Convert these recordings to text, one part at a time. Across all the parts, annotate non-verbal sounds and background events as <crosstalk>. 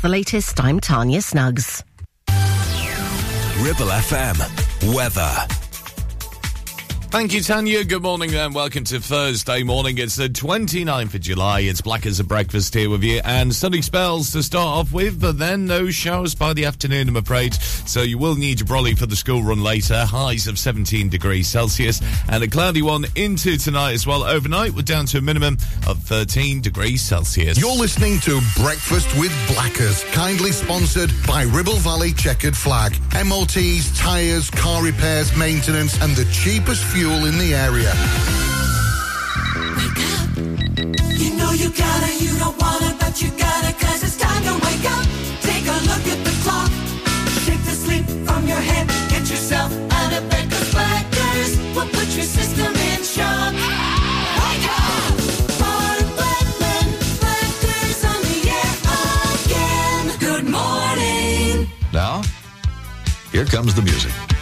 The latest, I'm Tanya Snuggs. Ribble FM. Weather. Thank you, Tanya. Good morning and welcome to Thursday morning. It's the 29th of July. It's black as a breakfast here with you and sunny spells to start off with, but then no showers by the afternoon, I'm afraid. So you will need your brolly for the school run later. Highs of 17 degrees Celsius and a cloudy one into tonight as well. Overnight, we're down to a minimum of 13 degrees Celsius. You're listening to Breakfast with Blackers, kindly sponsored by Ribble Valley Checkered Flag. MOTs, tyres, car repairs, maintenance, and the cheapest fuel in the area. Wake up. You know you gotta, you don't wanna, but you gotta, cause it's time to wake up. Take a look at the clock. Shake the sleep from your head. Get yourself out of bed, cause Blackers will put your system in shock. Wake up! Mark Blackman, Blackers on the air again. Good morning. Now, here comes the music.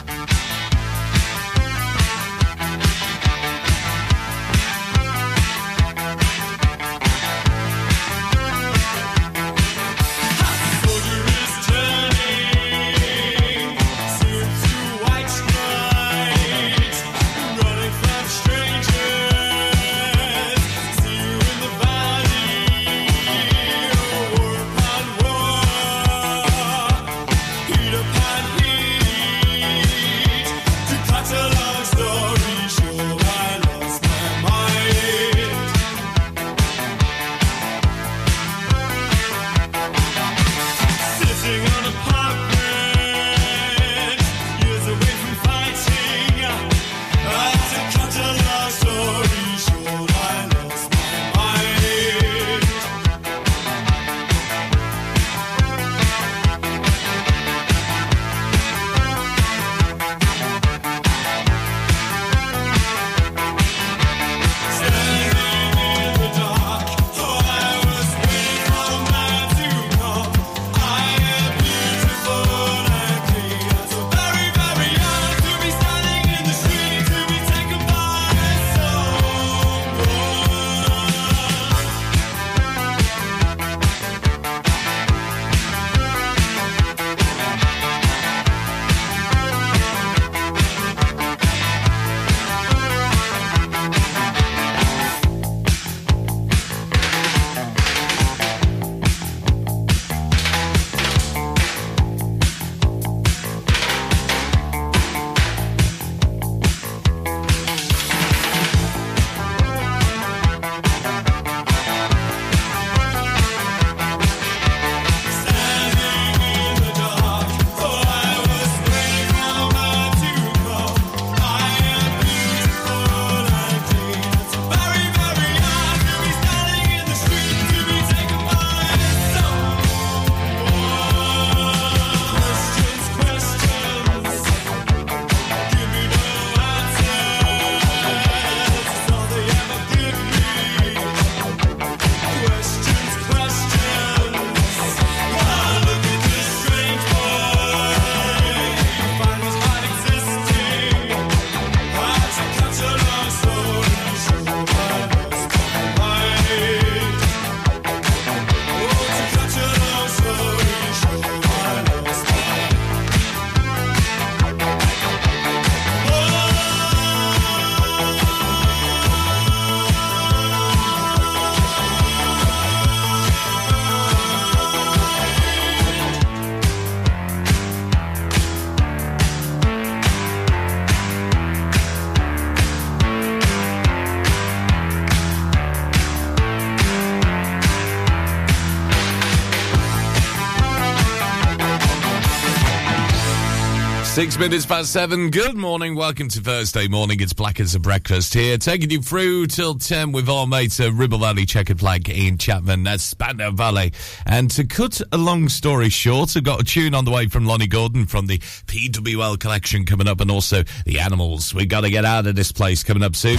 Six minutes past seven. Good morning. Welcome to Thursday morning. It's Black as a Breakfast here, taking you through till 10 with our mate uh, Ribble Valley Checkered Flag in Chapman, that's Spandau Valley. And to cut a long story short, I've got a tune on the way from Lonnie Gordon from the PWL collection coming up and also the animals. We've got to get out of this place coming up soon.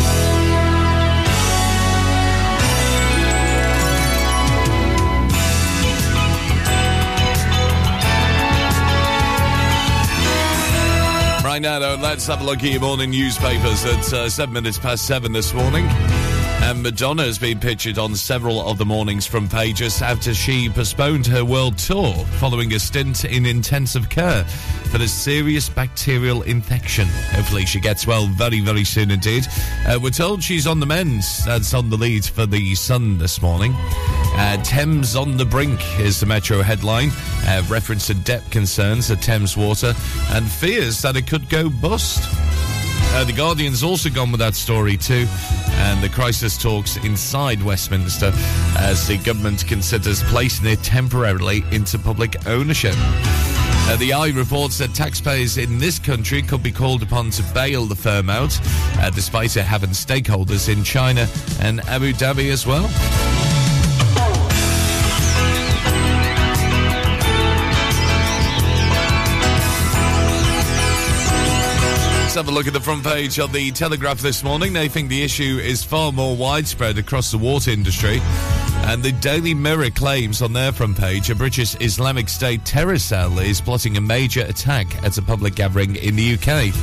Let's have a look at your morning newspapers at uh, seven minutes past seven this morning. And Madonna has been pictured on several of the mornings from pages after she postponed her world tour following a stint in intensive care for a serious bacterial infection. Hopefully, she gets well very, very soon indeed. Uh, we're told she's on the mend. That's on the lead for the Sun this morning. Uh, Thames on the brink is the Metro headline. Uh, reference to debt concerns at Thames Water and fears that it could go bust. Uh, the Guardian's also gone with that story too, and the crisis talks inside Westminster as the government considers placing it temporarily into public ownership. Uh, the Eye reports that taxpayers in this country could be called upon to bail the firm out, uh, despite it having stakeholders in China and Abu Dhabi as well. Have a look at the front page of the Telegraph this morning. They think the issue is far more widespread across the water industry. And the Daily Mirror claims on their front page a British Islamic State terror cell is plotting a major attack at a public gathering in the UK.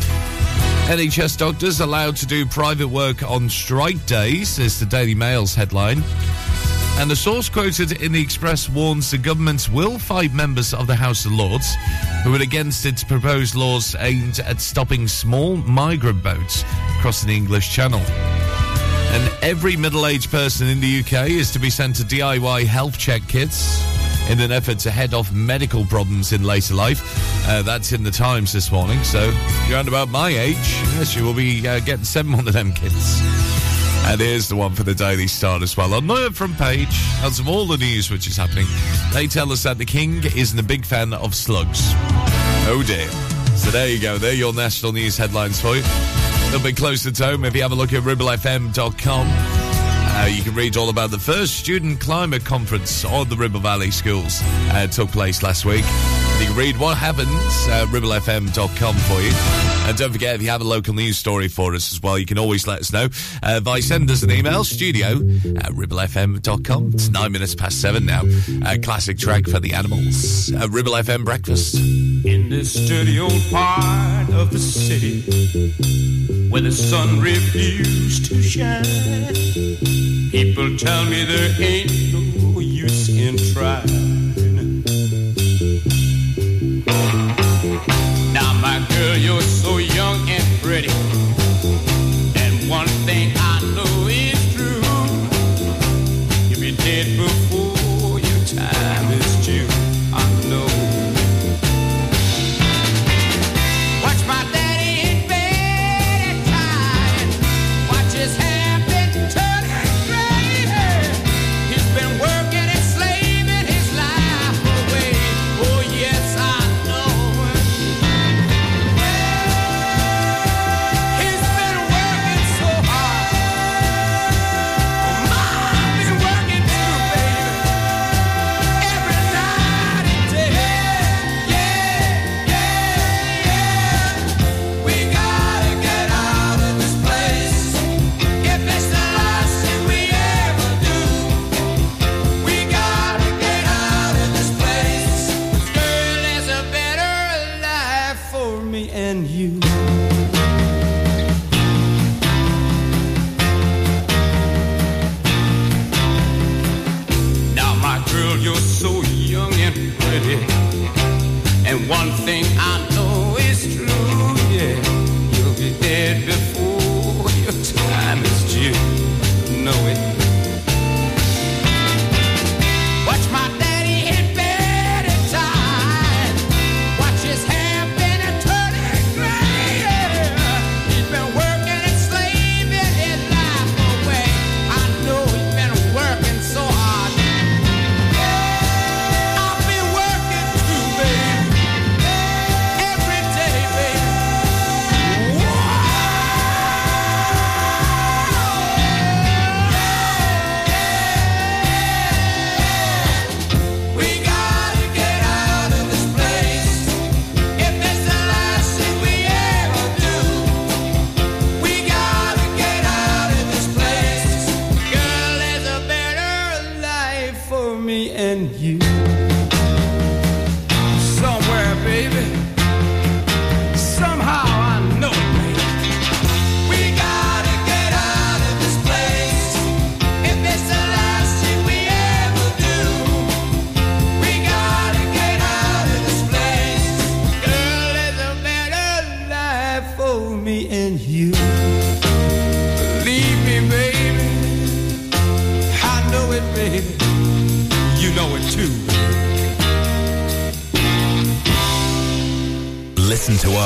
NHS doctors allowed to do private work on strike days, is the Daily Mail's headline. And the source quoted in the Express warns the government will fight members of the House of Lords who are against its proposed laws aimed at stopping small migrant boats crossing the English Channel. And every middle aged person in the UK is to be sent a DIY health check kits in an effort to head off medical problems in later life. Uh, that's in the Times this morning. So you're around about my age, yes, you will be uh, getting seven <laughs> of them kits. And here's the one for the Daily Star as well. On the front page, as of all the news which is happening, they tell us that the King isn't a big fan of slugs. Oh dear. So there you go. They're your national news headlines for you. A little bit closer to home, if you have a look at ribblefm.com, uh, you can read all about the first student climate conference on the Ribble Valley schools. Uh, took place last week. Read what happened at ribblefm.com for you. And don't forget, if you have a local news story for us as well, you can always let us know uh, by sending us an email, studio at ribblefm.com. It's nine minutes past seven now. A classic track for the animals. Uh, Ribble FM Breakfast. In this dirty old part of the city where the sun refused to shine, people tell me there ain't no use in trying.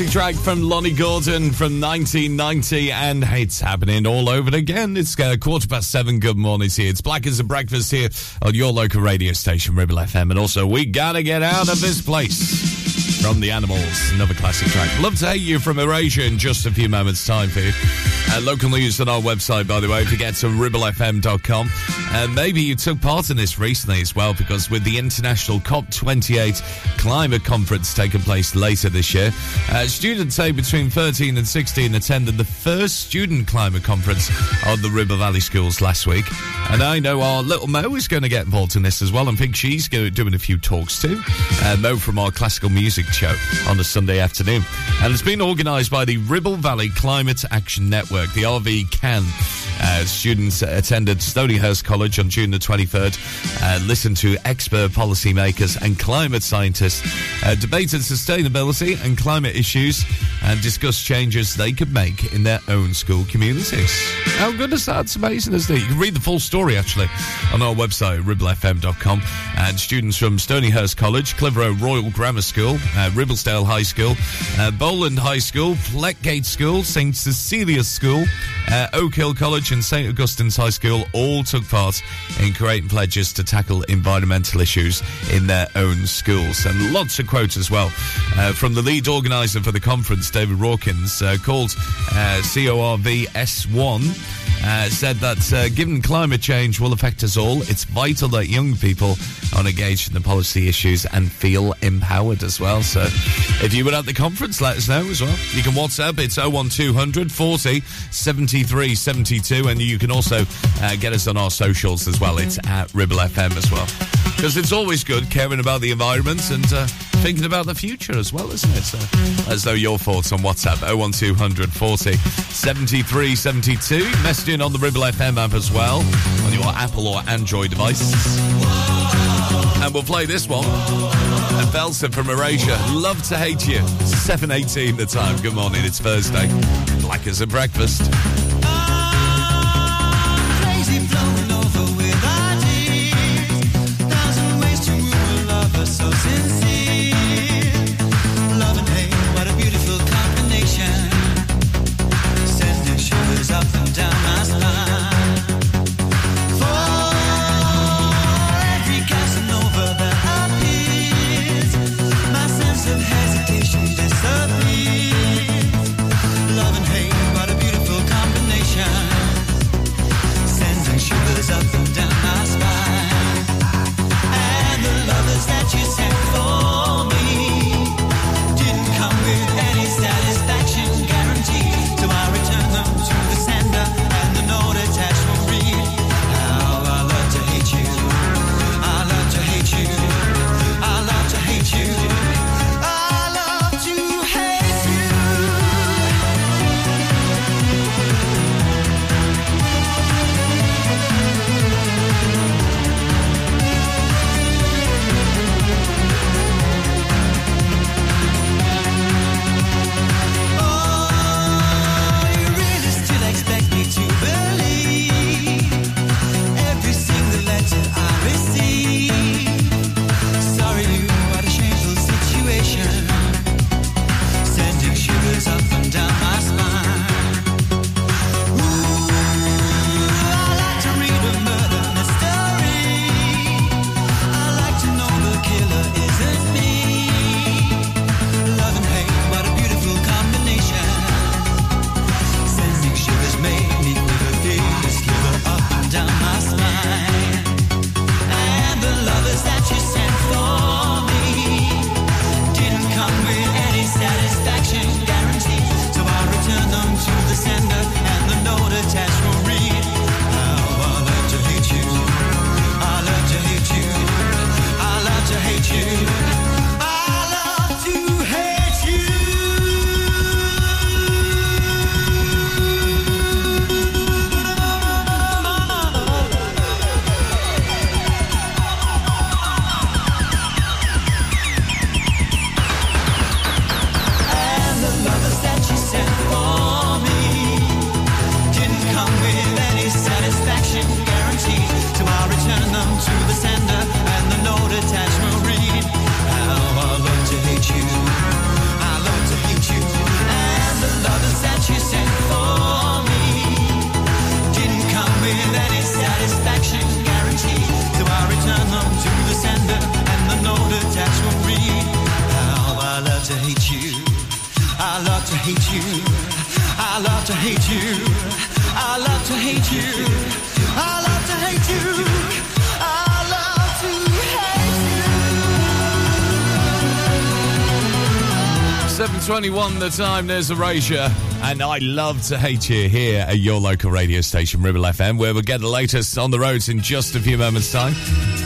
Classic track from Lonnie Gordon from 1990, and it's happening all over again. It's uh, quarter past seven. Good morning you. It's Black as a Breakfast here on your local radio station, Ribble FM. And also, we gotta get out of this place. From the Animals, another classic track. Love to hate you from Erasure in just a few moments' time for you. Uh, local news on our website, by the way, if you get to ribblefm.com. And maybe you took part in this recently as well, because with the International COP28 Climate Conference taking place later this year, uh, students say between 13 and 16 attended the first student climate conference on the Ribble Valley schools last week. And I know our little Mo is going to get involved in this as well. I think she's doing a few talks too. Uh, Mo from our classical music show on a Sunday afternoon. And it's been organised by the Ribble Valley Climate Action Network, the RV CAN. Uh, students attended Stonyhurst College on June the 23rd, uh, listened to expert policymakers and climate scientists, uh, debated sustainability and climate issues, and discussed changes they could make in their own school communities. How good is that? It's amazing, isn't it? You can read the full story actually on our website, ribblefm.com. And students from Stonyhurst College, Clitheroe Royal Grammar School, uh, Ribblesdale High School, uh, Bowland High School, Fleckgate School, St Cecilia's School, uh, Oak Hill College, And St Augustine's High School all took part in creating pledges to tackle environmental issues in their own schools. And lots of quotes as well uh, from the lead organiser for the conference, David Rawkins, uh, called uh, CORV S1 uh, said that uh, given climate change will affect us all, it's vital that young people are engaged in the policy issues and feel empowered as well. So if you were at the conference, let us know as well. You can WhatsApp, it's 01200 40 73 72, and you can also uh, get us on our socials as well. It's at Ribble FM as well. Because it's always good caring about the environment and uh, thinking about the future as well, isn't it? So us know your thoughts on WhatsApp 01200 40 73 72. Message on the Ribble FM app as well on your Apple or Android device. And we'll play this one. And Belsa from Erasure. Love to hate you. 7.18 the time. Good morning. It's Thursday. Black as a breakfast. You. 7.21 the time, there's Erasure. And I love to hate you here at your local radio station, Ribble FM, where we'll get the latest on the roads in just a few moments' time.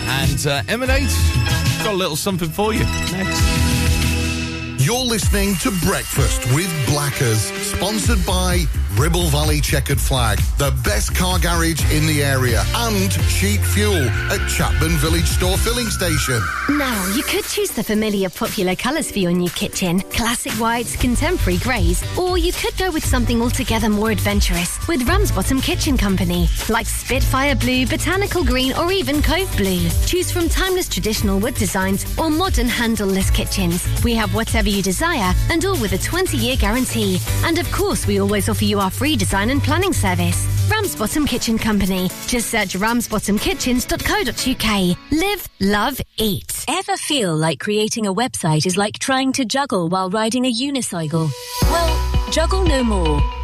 And uh, MN8, got a little something for you next. You're listening to Breakfast with Blackers, sponsored by Ribble Valley Checkered Flag, the best car garage in the area, and cheap fuel at Chapman Village Store Filling Station. Now, you could choose the familiar popular colours for your new kitchen classic whites, contemporary greys, or you could go with something altogether more adventurous with Ramsbottom Kitchen Company, like Spitfire Blue, Botanical Green, or even Cove Blue. Choose from timeless traditional wood designs or modern handleless kitchens. We have whatever you desire and all with a 20 year guarantee. And of course, we always offer you our free design and planning service. Ramsbottom Kitchen Company. Just search ramsbottomkitchens.co.uk. Live, love, eat. Ever feel like creating a website is like trying to juggle while riding a unicycle? Well, juggle no more.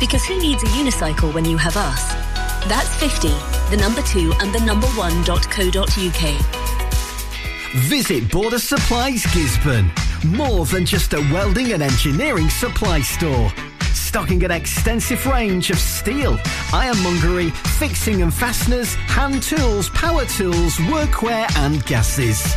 because who needs a unicycle when you have us? That's 50, the number 2 and the number 1.co.uk. Visit Border Supplies Gisburn. More than just a welding and engineering supply store. Stocking an extensive range of steel, ironmongery, fixing and fasteners, hand tools, power tools, workwear and gases.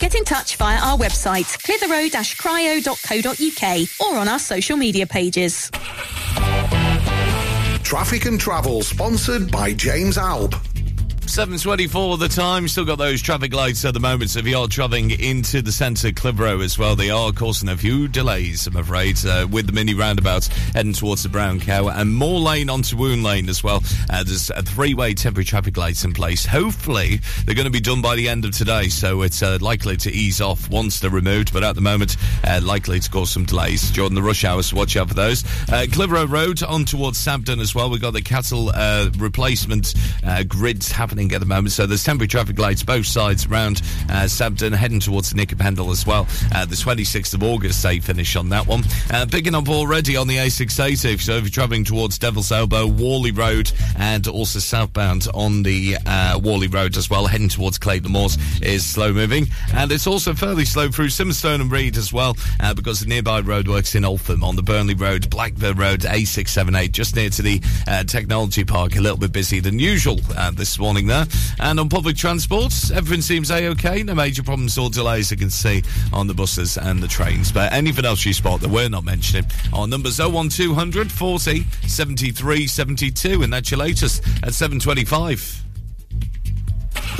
Get in touch via our website, clitheroe-cryo.co.uk or on our social media pages. Traffic and travel sponsored by James Alb. 7.24 the time. Still got those traffic lights at the moment. So if you are travelling into the centre, Clitheroe as well, they are causing a few delays, I'm afraid, uh, with the mini roundabouts heading towards the Brown Cow and more lane onto Wound Lane as well. Uh, there's a three-way temporary traffic lights in place. Hopefully, they're going to be done by the end of today, so it's uh, likely to ease off once they're removed. But at the moment, uh, likely to cause some delays during the rush hours. So watch out for those. Uh, Clitheroe Road on towards Sabden as well. We've got the cattle uh, replacement grids happening at the moment. So there's temporary traffic lights both sides around uh, Sabden, heading towards the Nick Pendle as well. Uh, the 26th of August, they finish on that one. Uh, picking up already on the A680. So if you're travelling towards Devil's Elbow, Whalley Road, and also southbound on the uh, Whalley Road as well, heading towards Clayton Moors is slow moving. And it's also fairly slow through Simonstone and Read as well, uh, because the nearby roadworks in Altham on the Burnley Road, Blackburn Road, A678, just near to the uh, Technology Park, a little bit busier than usual uh, this morning there. And on public transport, everything seems a-okay. No major problems or delays I can see on the buses and the trains. But anything else you spot that we're not mentioning, our numbers 01200 40 73 72. And that's your latest at 725.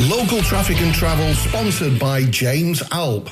Local traffic and travel sponsored by James Alb.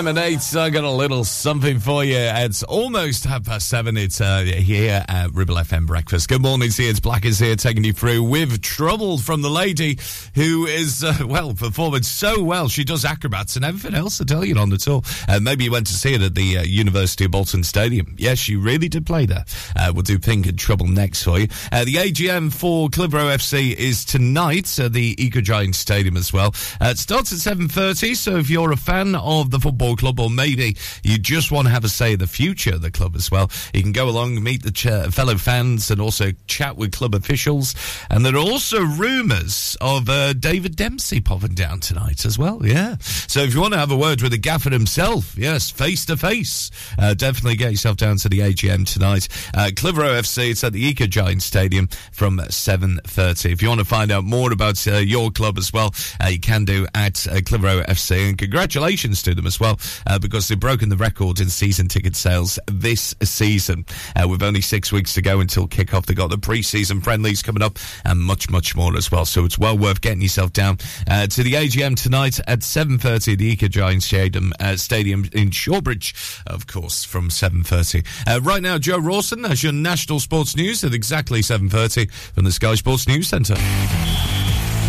MN8. I got a little something for you. It's almost half past 7. It's uh, here at Ribble FM Breakfast. Good morning see. It's Black is here taking you through with trouble from the lady who is, uh, well, performing so well. She does acrobats and everything else Italian on the tour. Uh, maybe you went to see it at the uh, University of Bolton Stadium. Yes, she really did play there. Uh, we'll do Pink and Trouble next for you. Uh, the AGM for Clitheroe FC is tonight at the Eco Giant Stadium as well. Uh, it starts at 7.30, so if you're a fan of the football club or maybe you just want to have a say in the future of the club as well, you can go along, meet the fellow fans and also chat with club officials. And there are also rumours of uh, David Dempsey popping down tonight as well, yeah. So if you want to have a word with the gaffer himself, yes, face to face, uh, definitely get yourself down to the AGM tonight. Uh, Clitheroe FC, it's at the Eco Giant Stadium from 7.30. If you want to find out more about uh, your club as well, uh, you can do at uh, Clitheroe FC. And congratulations to them as well, uh, because they've broken the record in season ticket sales this season. Uh, with only six weeks to go until kick-off, they've got the pre-season friendlies coming up and much, much more as well. So it's well worth getting yourself down uh, to the AGM tonight at 7.30 at the Eco Giant Stadium, uh, Stadium in Shawbridge, of course, from 7.30. Uh, right now, Joe Rawson has your national sports news at exactly 7.30 from the Sky Sports News Centre.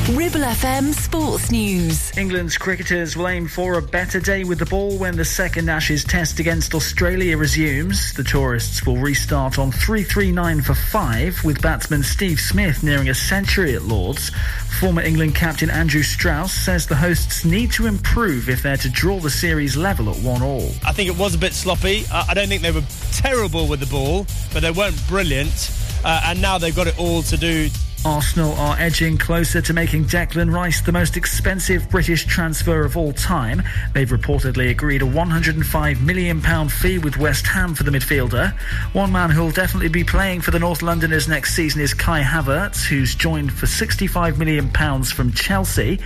Ribble FM Sports News. England's cricketers will aim for a better day with the ball when the second Ashes test against Australia resumes. The tourists will restart on 339 for 5 with batsman Steve Smith nearing a century at Lords. Former England captain Andrew Strauss says the hosts need to improve if they're to draw the series level at 1 all. I think it was a bit sloppy. I I don't think they were terrible with the ball, but they weren't brilliant. Uh, and now they've got it all to do. Arsenal are edging closer to making Declan Rice the most expensive British transfer of all time. They've reportedly agreed a £105 million fee with West Ham for the midfielder. One man who'll definitely be playing for the North Londoners next season is Kai Havertz, who's joined for £65 million from Chelsea.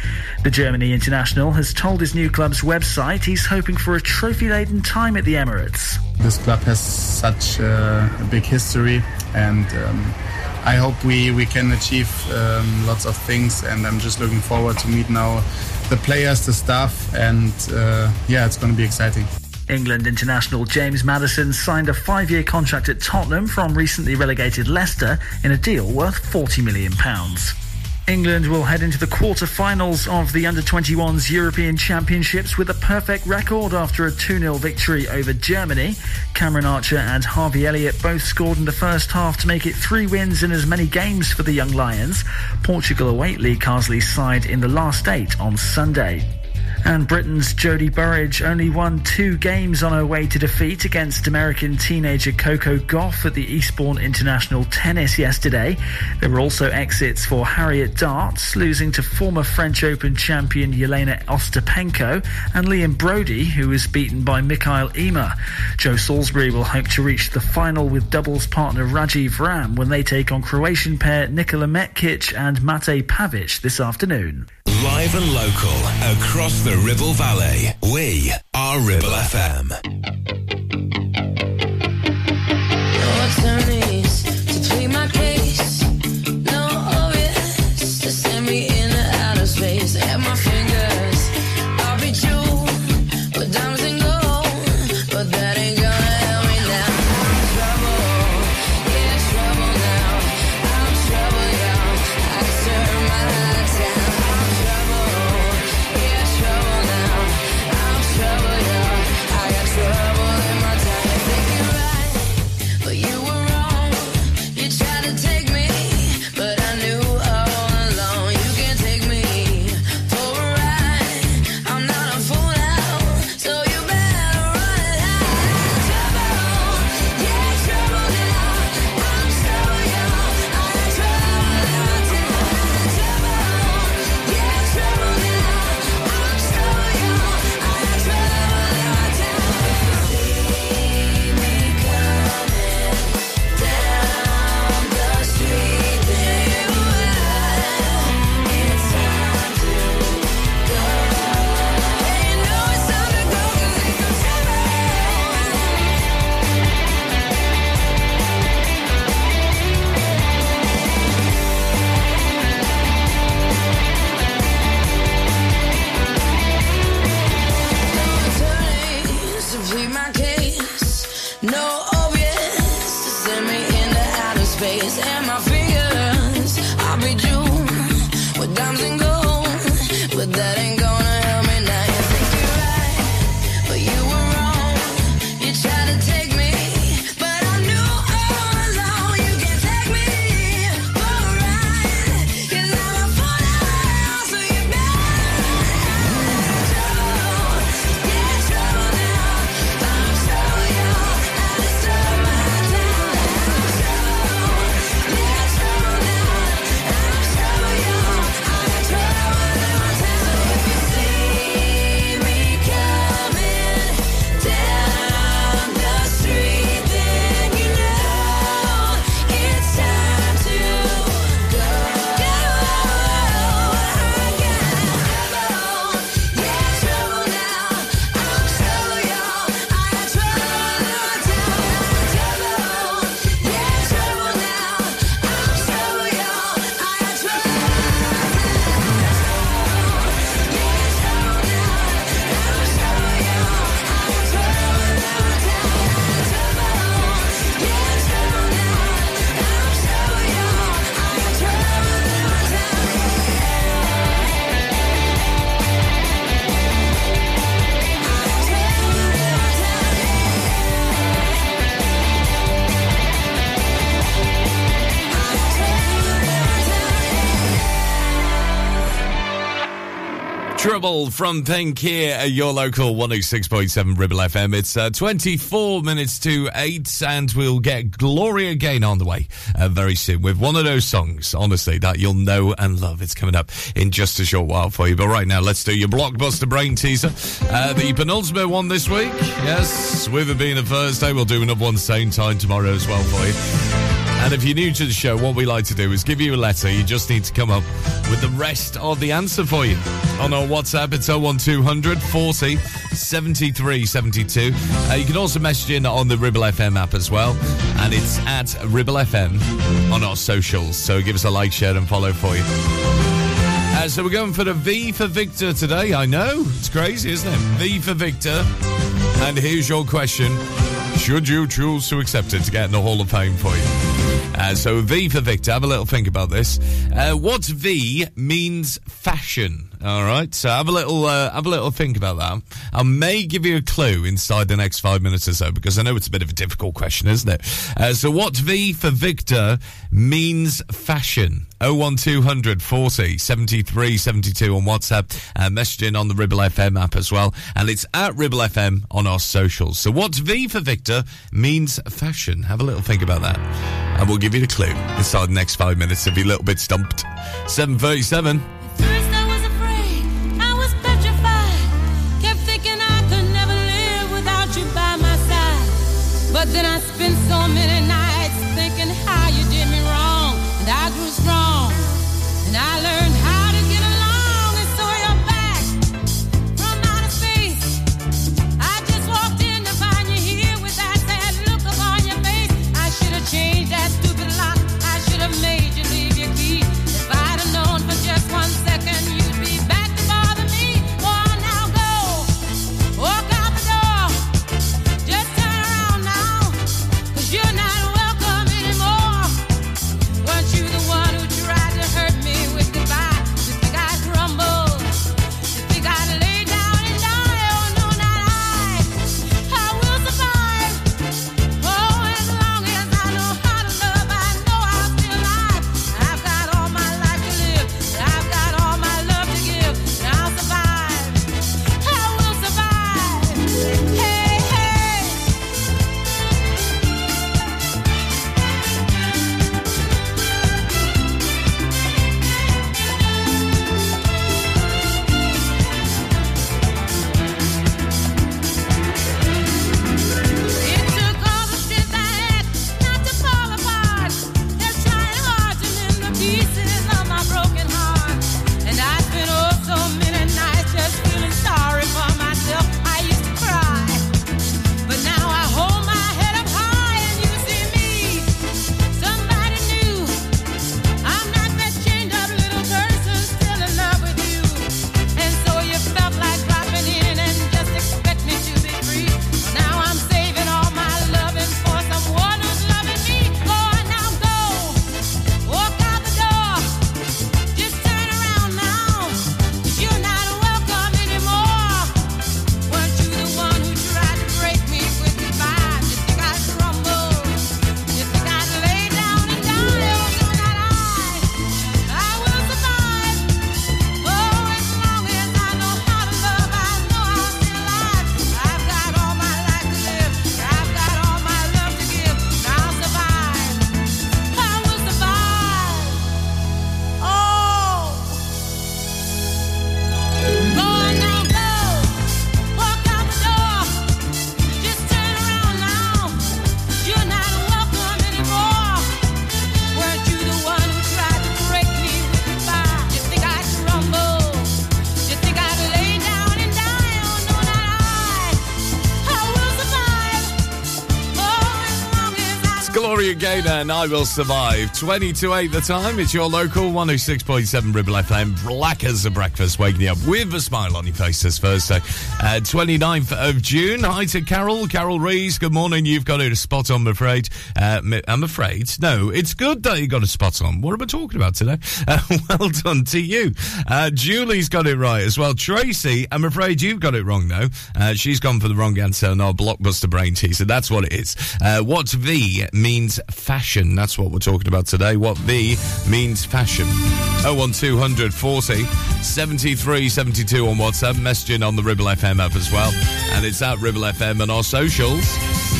The Germany international has told his new club's website he's hoping for a trophy-laden time at the Emirates. This club has such uh, a big history, and um, I hope we, we can achieve um, lots of things. And I'm just looking forward to meet now the players, the staff, and uh, yeah, it's going to be exciting. England international James Maddison signed a five year contract at Tottenham from recently relegated Leicester in a deal worth £40 million. England will head into the quarter-finals of the Under-21s European Championships with a perfect record after a 2-0 victory over Germany. Cameron Archer and Harvey Elliott both scored in the first half to make it three wins in as many games for the Young Lions. Portugal await Lee Carsley's side in the last eight on Sunday. And Britain's Jodie Burrage only won two games on her way to defeat against American teenager Coco Gauff at the Eastbourne International Tennis yesterday. There were also exits for Harriet Darts, losing to former French Open champion Jelena Ostapenko, and Liam Broady, who was beaten by Mikael Ymer. Joe Salisbury will hope to reach the final with doubles partner Rajeev Ram when they take on Croatian pair Nikola Mektic and Mate Pavic this afternoon. Live and local across the Ribble Valley. We are Ribble FM. to plead my case. Trouble from at your local 106.7 Ribble FM. It's uh, 24 minutes to 8 and we'll get Gloria again on the way uh, very soon with one of those songs, honestly, that you'll know and love. It's coming up in just a short while for you. But right now, let's do your blockbuster brain teaser. Uh, the penultimate one this week. Yes, with it being a Thursday, we'll do another one same time tomorrow as well for you. And if you're new to the show, what we like to do is give you a letter. You just need to come up with the rest of the answer for you. On our WhatsApp, it's 01200 40 73 72. Uh, you can also message in on the Ribble FM app as well. And it's at Ribble FM on our socials. So give us a like, share, and follow for you. Uh, so we're going for the V for Victor today. I know. It's crazy, isn't it? V for Victor. And here's your question. Should you choose to accept it to get in the Hall of Fame for you? Uh, so V for Victor. Have a little think about this. Uh, what V means fashion? All right. So have a little uh, have a little think about that. I may give you a clue inside the next five minutes or so because I know it's a bit of a difficult question, isn't it? Uh, so what V for Victor means fashion? 01200 40 73 72 on WhatsApp. Uh, messaging on the Ribble FM app as well. And it's at Ribble FM on our socials. So what V for Victor means fashion? Have a little think about that. And we'll give you the clue inside the next five minutes if you're a little bit stumped. 737. Gaynor and I Will Survive. 20 to 8 the time. It's your local 106.7 Ribble FM. Black as a breakfast, waking you up with a smile on your face this Thursday, uh, 29th of June. Hi to Carol. Carol Rees, good morning. You've got it a spot on, I'm afraid. Uh, I'm afraid. No, it's good that you got a spot on. What am I talking about today? <laughs> Uh, well done to you. Uh, Julie's got it right as well. Tracy, I'm afraid you've got it wrong, though. Uh, she's gone for the wrong answer on our blockbuster brain teaser. That's what it is. Uh, what V means fashion? That's what we're talking about today. What V means fashion? 01200 40 73 72 on WhatsApp. Messaging on the Ribble FM app as well. And it's at Ribble FM and our socials.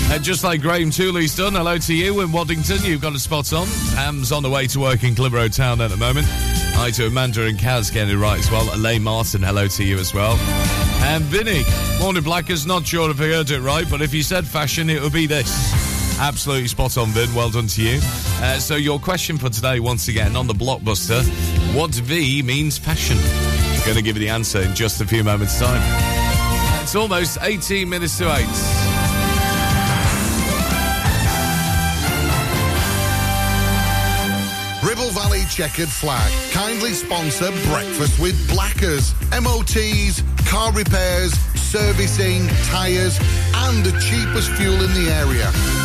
And just like Graham Tooley's done, hello to you in Waddington. You've got a spot on. Pam's on the way to work in Clitheroe Town at the moment. Hi to Amanda and Kaz getting it right as well. Elaine Martin, hello to you as well. And Vinny, morning Blackers, not sure if I heard it right, but if you said fashion, it would be this. Absolutely spot on, Vin. Well done to you. Uh, so, your question for today, once again, on the blockbuster what V means fashion? Going to give you the answer in just a few moments' time. It's almost 18 minutes to 8. Ribble Valley Checkered Flag kindly sponsor Breakfast with Blackers. MOTs, car repairs, servicing, tyres, and the cheapest fuel in the area.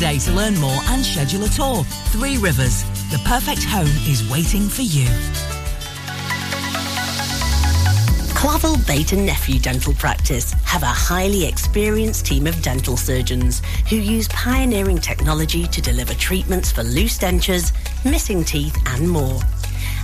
to learn more and schedule a tour. Three Rivers, the perfect home is waiting for you. Clavel Bait and Nephew Dental Practice have a highly experienced team of dental surgeons who use pioneering technology to deliver treatments for loose dentures, missing teeth, and more.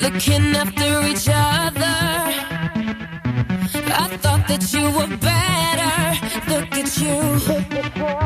looking after each other. I thought that you were better. Look at you. <laughs>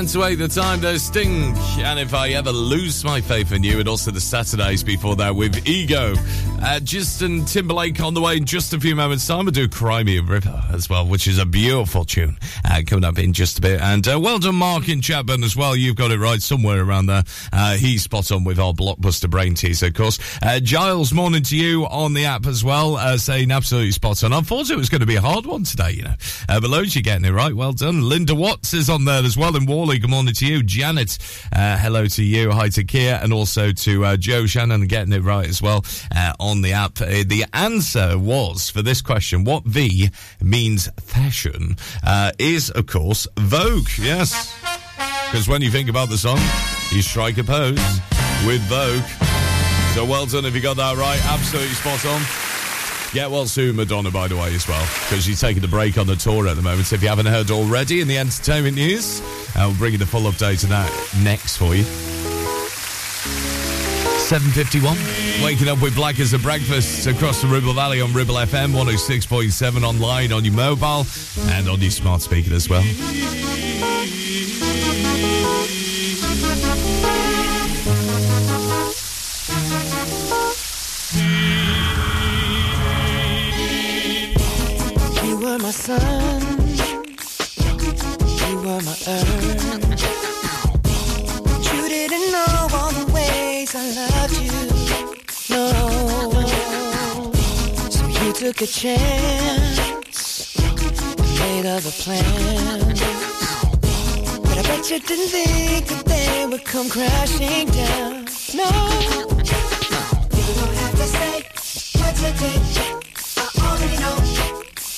10 to 8, the time does Sting. And if I ever lose my faith in you, and also the Saturdays before that with Ego. Uh, Justin Timberlake on the way in just a few moments' time. We'll do Cry Me a River as well, which is a beautiful tune uh, coming up in just a bit. And uh, well done, Mark in Chapman as well. You've got it right somewhere around there. Uh, he's spot on with our blockbuster brain teaser, of course. Uh, Giles, morning to you on the app as well, uh, saying absolutely spot on. I thought it was going to be a hard one today, you know. Uh, but loads, you're getting it right. Well done. Linda Watts is on there as well in Whalley. Good morning to you. Janet, uh, hello to you. Hi to Kia and also to uh, Joe Shannon getting it right as well uh, on the app. Uh, the answer was for this question, what V means fashion, uh, is of course Vogue. Yes. Because when you think about the song, you strike a pose with Vogue. So well done if you got that right. Absolutely spot on. Get well soon, Madonna, by the way, as well, because she's taking a break on the tour at the moment. So if you haven't heard already in the entertainment news, uh, we'll bring you the full update of that next for you. 7.51. Waking up with Black as a breakfast across the Ribble Valley on Ribble FM 106.7 online on your mobile and on your smart speaker as well. My sun, you were my earth. You didn't know all the ways I loved you. No, so you took a chance, made other plans. But I bet you didn't think that they would come crashing down. No, you don't have to say what you did. I already know.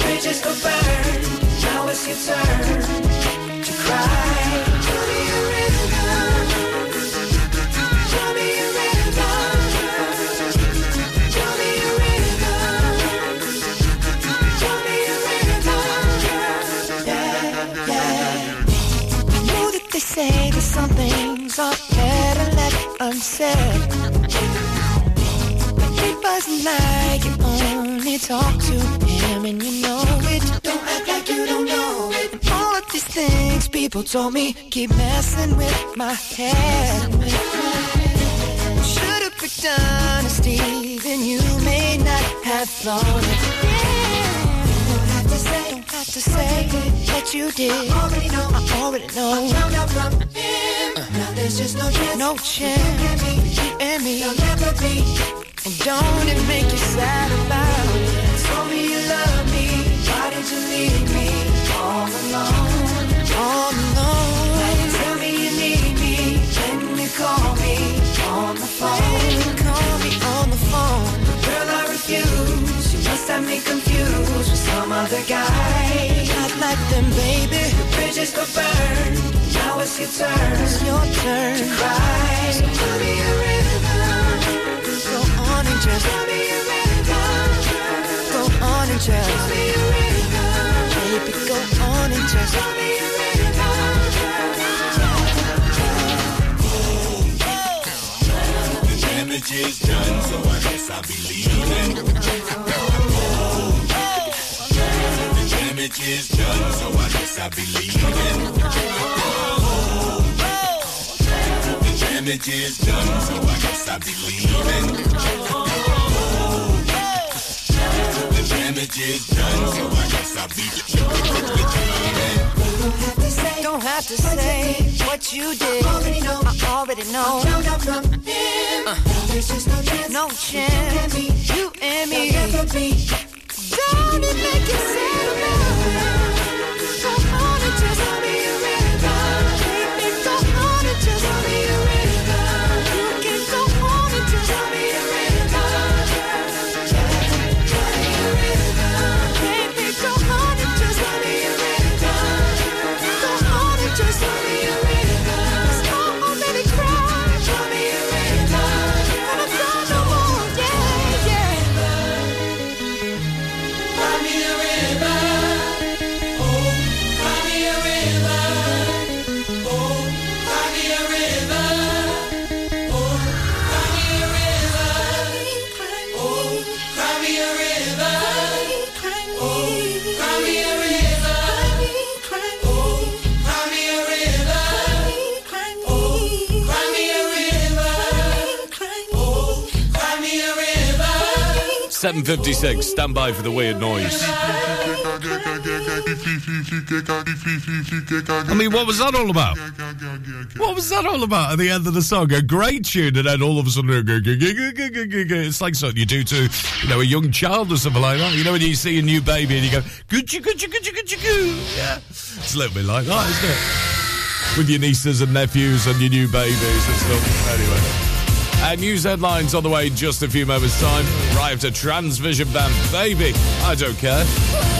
Bridges go burn. Now it's your turn to cry. Me a rhythm. Me a rhythm. Me a rhythm. Me a rhythm. Yeah, yeah. I know that they say that some things are better left unsaid. But it wasn't like you only talk to and you know it. Don't act like you don't know it. And all of these things people told me keep messing with my head. Should have picked honesty, then you may not have thought it. Don't have to say, don't have to say that you did. I already know, I already know. I found out from him. Now there's just no chance, no chance. You and me, there'll never be. And don't it make you sad about it? Me you love me. Why did you leave me all alone? You tell me you need me. You call me on the phone. Call me on the phone. Girl, I refuse. You must have me confused with some other guy. Not like them, baby. The bridges. Now it's your turn. To cry. So me a rhythm. Go on and just tell me a rhythm. And rhythm. Baby, go on and a The damage is done, so I guess I'll be leaving. The damage is done, so I guess I'll be leaving. The damage is done, so I guess I'll be leaving. Damage done, so I guess I'll be leaving. Don't have to say what you did. I already know. Uh, no chance. You and me. Don't it make you sad it? Go on just tell 7.56, stand by for the weird noise. I mean, what was that all about? What was that all about at the end of the song? A great tune, and then all of a sudden, it's like something you do to, you know, a young child or something like that. You know, when you see a new baby and you go. Yeah, it's a little bit like that, isn't it? With your nieces and nephews and your new babies and stuff. Anyway. Uh, news headlines on the way just a few moments' time. Right after Transvision Vamp, baby, I don't care.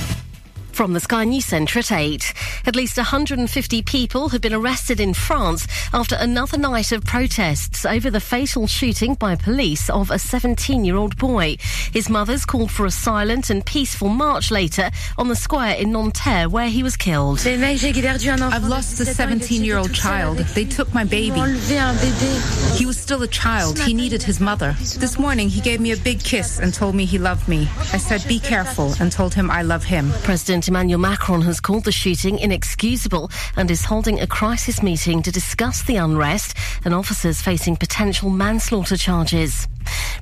From the Sky News Centre at 8. At least 150 people have been arrested in France after another night of protests over the fatal shooting by police of a 17 year old boy. His mother's called for a silent and peaceful march later on the square in Nanterre where he was killed. I've lost a 17 year old child. They took my baby. He was still a child. He needed his mother. This morning, he gave me a big kiss and told me he loved me. I said, Be careful, and told him I love him. President Emmanuel Macron has called the shooting inexcusable and is holding a crisis meeting to discuss the unrest and officers facing potential manslaughter charges.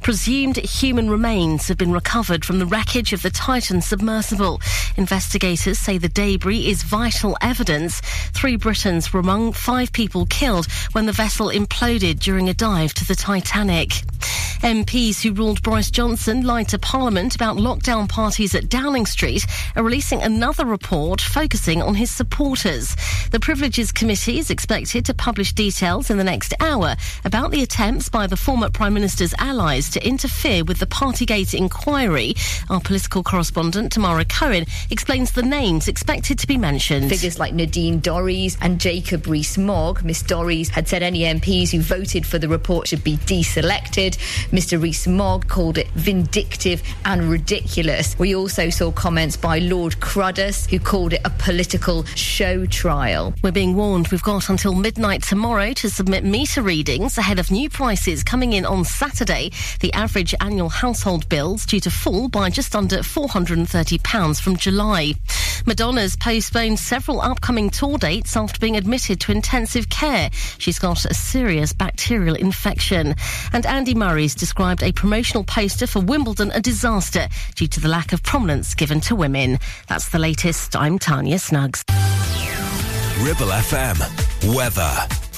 Presumed human remains have been recovered from the wreckage of the Titan submersible. Investigators say the debris is vital evidence. Three Britons were among five people killed when the vessel imploded during a dive to the Titanic. MPs who ruled Boris Johnson lied to Parliament about lockdown parties at Downing Street are releasing another report focusing on his supporters. The Privileges Committee is expected to publish details in the next hour about the attempts by the former Prime Minister's allies to interfere with the Partygate inquiry. Our political correspondent Tamara Cohen explains the names expected to be mentioned. Figures like Nadine Dorries and Jacob Rees-Mogg. Miss Dorries had said any MPs who voted for the report should be deselected. Mr Rees-Mogg called it vindictive and ridiculous. We also saw comments by Lord Cruddas, who called it a political show trial. We're being warned we've got until midnight tomorrow to submit meter readings ahead of new prices coming in on Saturday. The average annual household bills due to fall by just under £430 from July. Madonna's postponed several upcoming tour dates after being admitted to intensive care. She's got a serious bacterial infection. And Andy Murray's described a promotional poster for Wimbledon a disaster due to the lack of prominence given to women. That's the latest. I'm Tanya Snuggs. Ribble FM. Weather.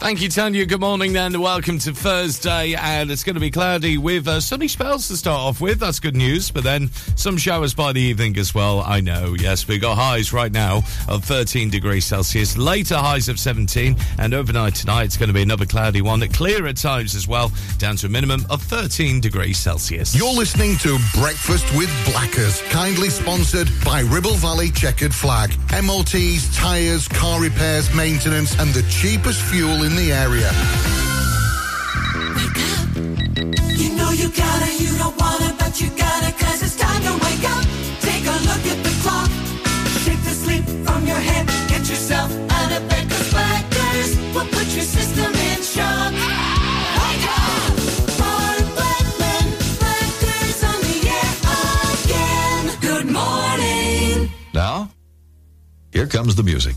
Thank you, Tanya. Good morning, then. Welcome to Thursday, and it's going to be cloudy with uh, sunny spells to start off with. That's good news, but then some showers by the evening as well. I know, yes, we've got highs right now of 13 degrees Celsius, later highs of 17, and overnight tonight it's going to be another cloudy one, clear at times as well, down to a minimum of 13 degrees Celsius. You're listening to Breakfast with Blackers, kindly sponsored by Ribble Valley Checkered Flag. MOTs, tyres, car repairs, maintenance, and the cheapest fuel in the area. Wake up. You know you gotta, you don't wanna, but you gotta, cause it's time to wake up. Take a look at the clock. Shake the sleep from your head. Get yourself out of bed, cause blackers will put your system in shock. Wake up! Mark Blackman, blackers on the air again. Good morning. Now, here comes the music.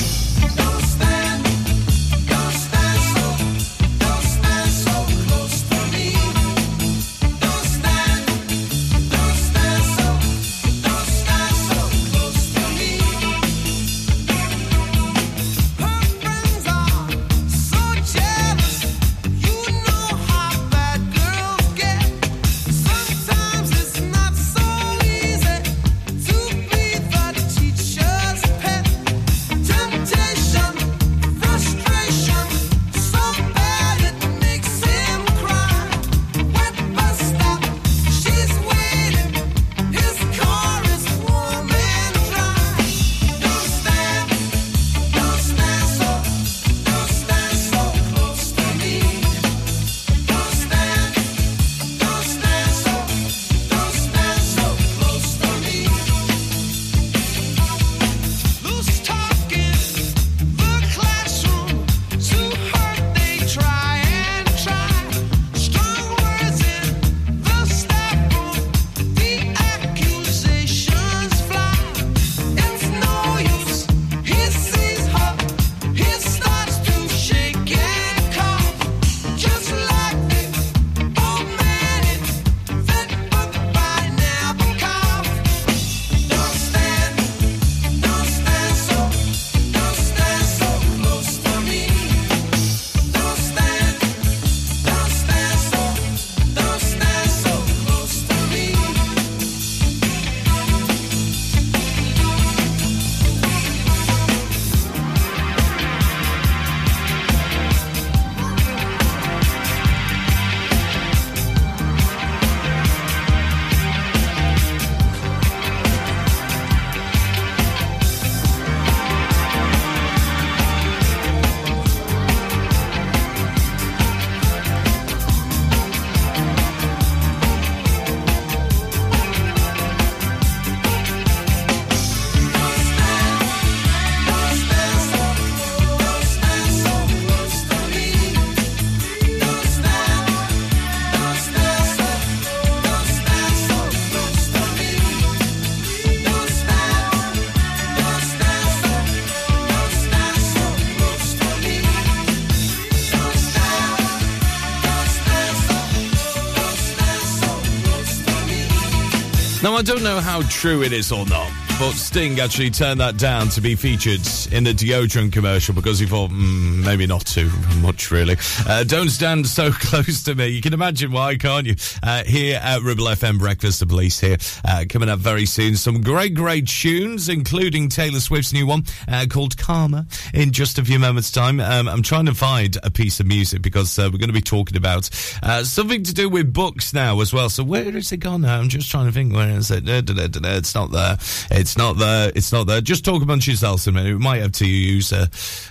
Now, I don't know how true it is or not, but Sting actually turned that down to be featured in the deodorant commercial because he thought, mm, maybe not too much, really. Uh, don't stand so <laughs> close to me. You can imagine why, can't you? Uh, here at Ribble FM Breakfast, the police here, uh, coming up very soon. Some great, great tunes, including Taylor Swift's new one uh, called Karma in just a few moments' time. Um, I'm trying to find a piece of music because uh, we're going to be talking about uh, something to do with books now as well. So where is it gone now? I'm just trying to think where is it? It's not there. It's not there. It's not there. Just talk amongst yourselves a minute. We might have to use uh,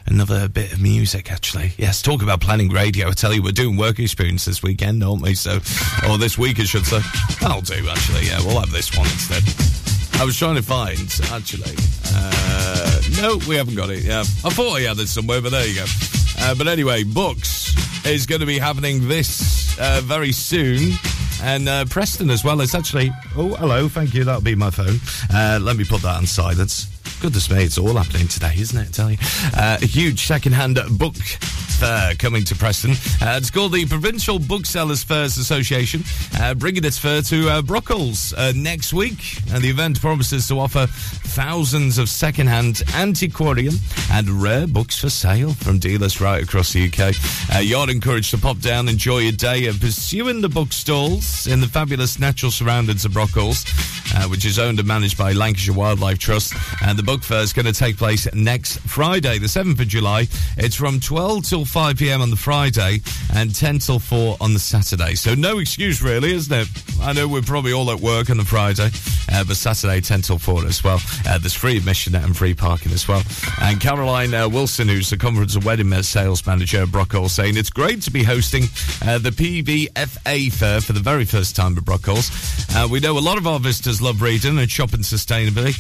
another bit of music actually. Yes, talk about planning radio. I tell you, we're doing work experience this weekend, aren't we? So, or this week, I should say. I'll do actually. Yeah, we'll have this one instead. I was trying to find actually. Uh, no, we haven't got it. Yeah, I thought I had it somewhere, but there you go. Uh, but anyway, books is going to be happening this uh, very soon. And uh, Preston as well. It's actually. Oh, hello. Thank you. That'll be my phone. Uh, let me put that on silence. Goodness me, it's all happening today, isn't it? I tell you. Uh, a huge second-hand book fair coming to Preston. Uh, it's called the Provincial Booksellers Fairs Association, uh, bringing its fair to uh, Brockholes uh, next week. And the event promises to offer thousands of second-hand antiquarian and rare books for sale from dealers right across the UK. Uh, you're encouraged to pop down, enjoy a day of pursuing the bookstalls in the fabulous natural surroundings of Brockholes, uh, which is owned and managed by Lancashire Wildlife Trust. And the book fair is going to take place next Friday, the 7th of July. It's from 12 till 5 pm on the Friday and 10 till 4 on the Saturday. So no excuse, really, isn't it? I know we're probably all at work on the Friday, uh, but Saturday 10 till 4 as well. Uh, there's free admission and free parking as well. And Caroline uh, Wilson, who's the conference and wedding sales manager at Brockholes, saying it's great to be hosting uh, the PBFA fair for the very first time at Brockholes. Uh, we know a lot of our visitors love reading and shopping sustainably,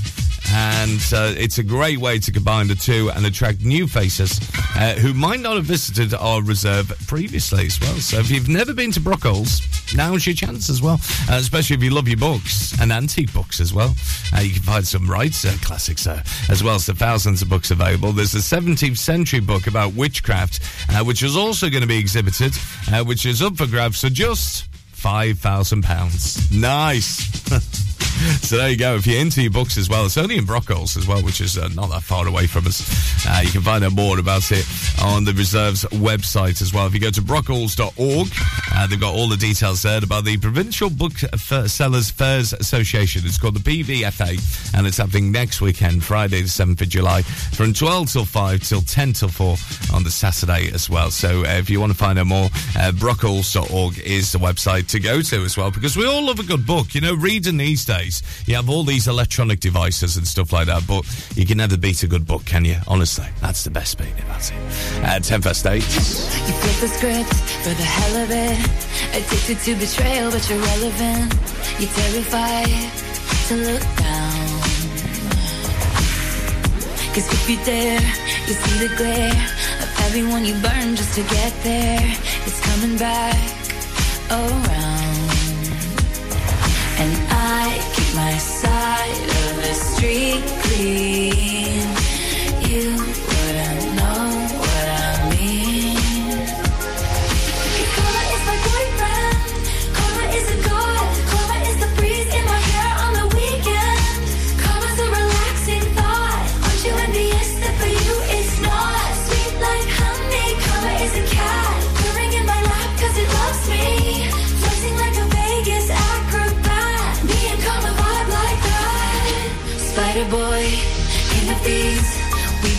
and uh, it's a great way to combine the two and attract new faces who might not have visited our reserve previously as well. So if you've never been to Brockholes, now's your chance as well, uh, especially if you love your books and antique books as well. Uh, you can find some right classics as well as the thousands of books available. There's a 17th century book about witchcraft, uh, which is also going to be exhibited, uh, which is up for grabs for just £5,000. Nice. <laughs> <laughs> So there you go. If you're into your books as well, it's only in Brockholes as well, which is uh, not that far away from us. Uh, you can find out more about it on the Reserves website as well. If you go to brockholes.org, uh, they've got all the details there about the Provincial Book Sellers Fairs Association. It's called the PBFA, and it's happening next weekend, Friday the 7th of July, from 12 till 5 till 10 till 4 on the Saturday as well. So uh, if you want to find out more, uh, brockholes.org is the website to go to as well, because we all love a good book. You know, reading these days, you have all these electronic devices and stuff like that, but you can never beat a good book, can you? Honestly, that's the best bit. That's it. Uh, 10 past 8. You flip the script for the hell of it. Addicted to betrayal, but you're relevant. You're terrified to look down. Cause if you dare, you see the glare of everyone you burn just to get there. It's coming back around. I keep my side of the street clean.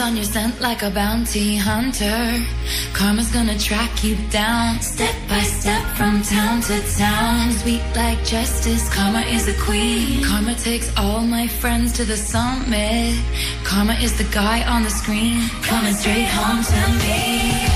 on your scent like a bounty hunter. Karma's gonna track you down, step by step from town to town. Sweet like justice, karma is a queen. Karma takes all my friends to the summit. Karma is the guy on the screen, coming straight home to me.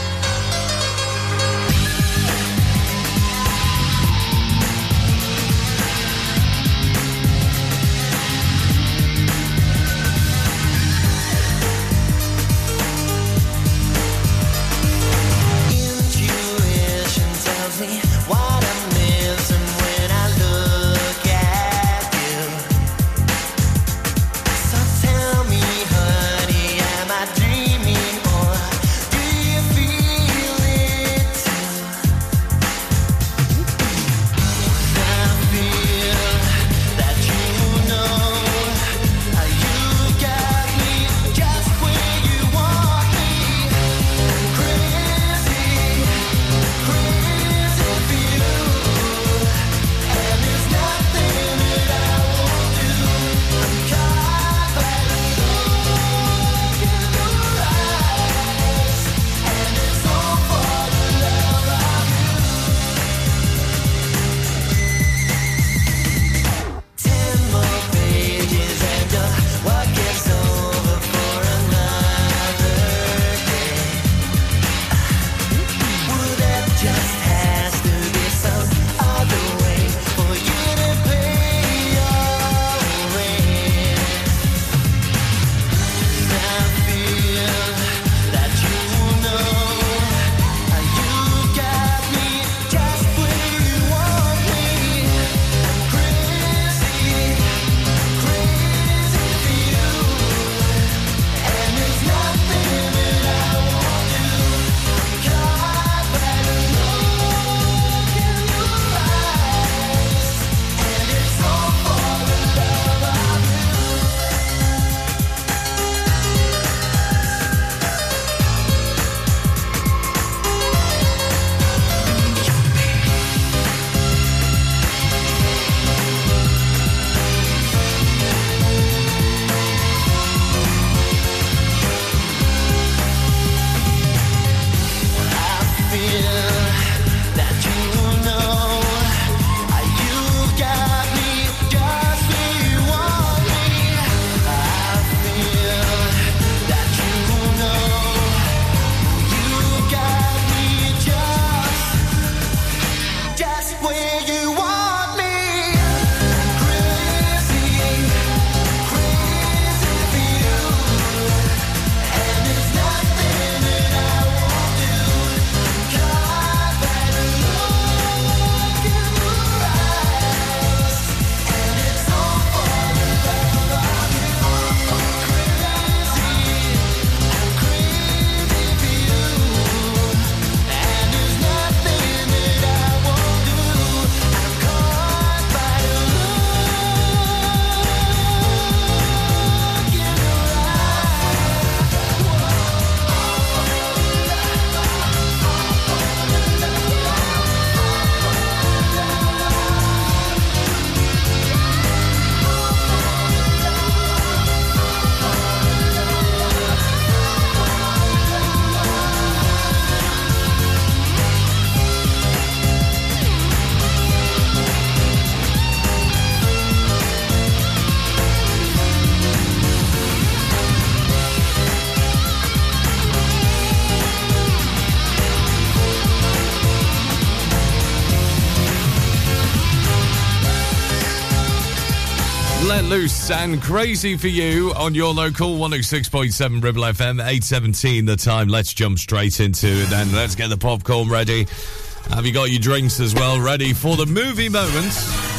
just Loose and Crazy for You on your local 106.7 Ribble FM, 817 the time. Let's jump straight into it then. Let's get the popcorn ready. Have you got your drinks as well ready for the movie moments?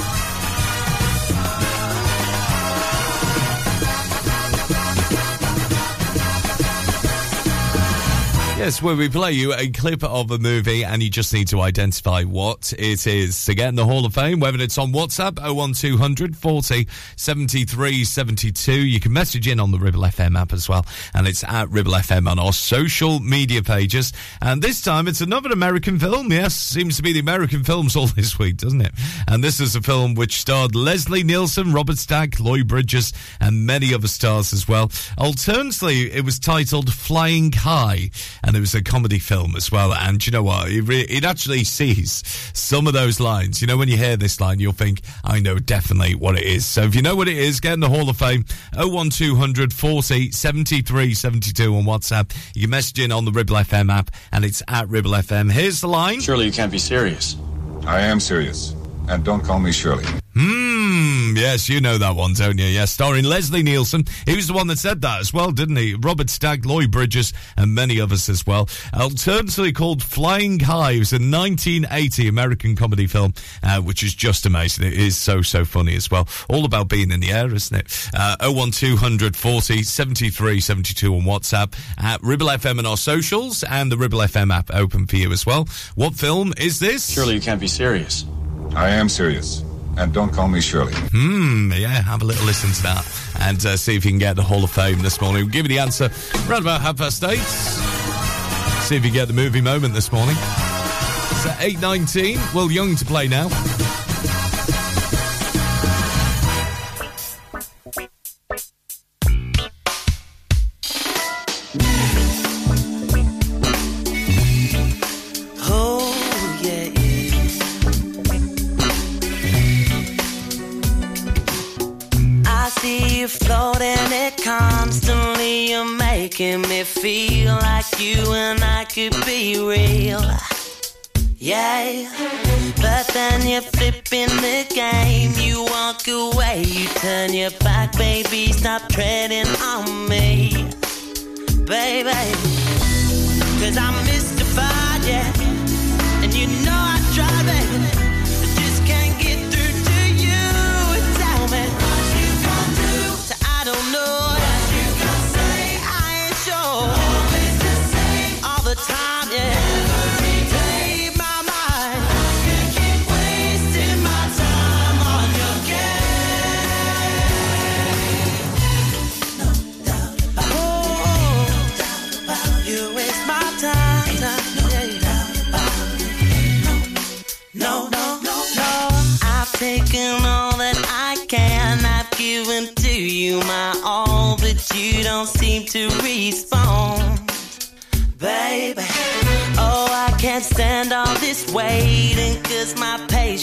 Yes, where we play you a clip of a movie and you just need to identify what it is. To get in the Hall of Fame, whether it's on WhatsApp 01200 40 73 72, you can message in on the Ribble FM app as well. And it's at Ribble FM on our social media pages. And this time it's another American film. Yes, seems to be the American films all this week, doesn't it? And this is a film which starred Leslie Nielsen, Robert Stack, Lloyd Bridges, and many other stars as well. Alternatively, it was titled Flying High, and it was a comedy film as well. And you know what? It, re- it actually sees some of those lines. You know, when you hear this line, you'll think, I know definitely what it is. So if you know what it is, get in the Hall of Fame 01200 40 73 72 on WhatsApp. You can message in on the Ribble FM app, and it's at Ribble FM. Here's the line. Surely you can't be serious. I am serious. And don't call me Shirley. Hmm, yes, you know that one, don't you? Yes, starring Leslie Nielsen. He was the one that said that as well, didn't he? Robert Stack, Lloyd Bridges, and many others as well. Alternatively called Flying High, a 1980 American comedy film, uh, which is just amazing. It is so, so funny as well. All about being in the air, isn't it? Uh, 01200 40 73 72 on WhatsApp, at Ribble FM and our socials, and the Ribble FM app open for you as well. What film is this? Surely you can't be serious. I am serious. And don't call me Shirley. Hmm, yeah, have a little listen to that and uh, see if you can get the Hall of Fame this morning. We'll give you the answer right about half past eight. See if you get the movie moment this morning. It's at 8.19. Will Young to play now. You floating it constantly. You're making me feel like you and I could be real. Yeah, but then you're flipping the game. You walk away, you turn your back, baby. Stop treading on me, baby. Cause I'm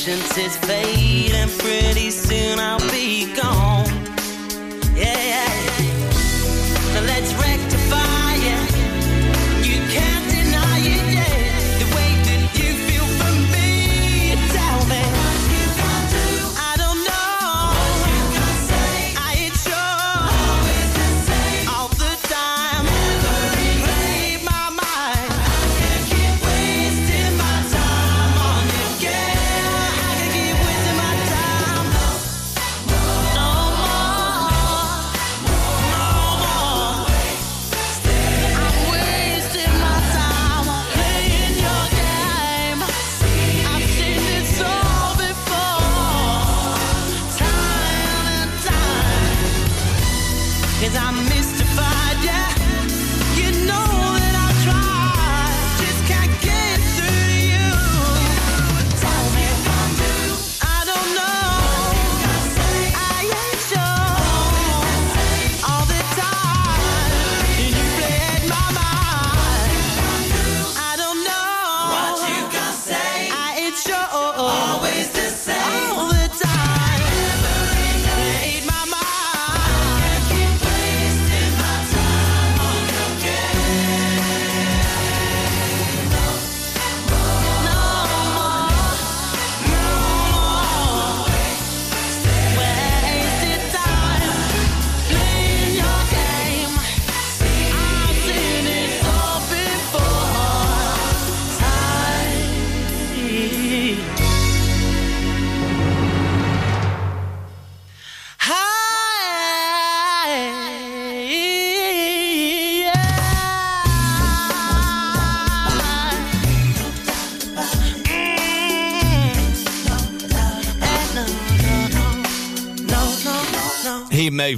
patience is fading.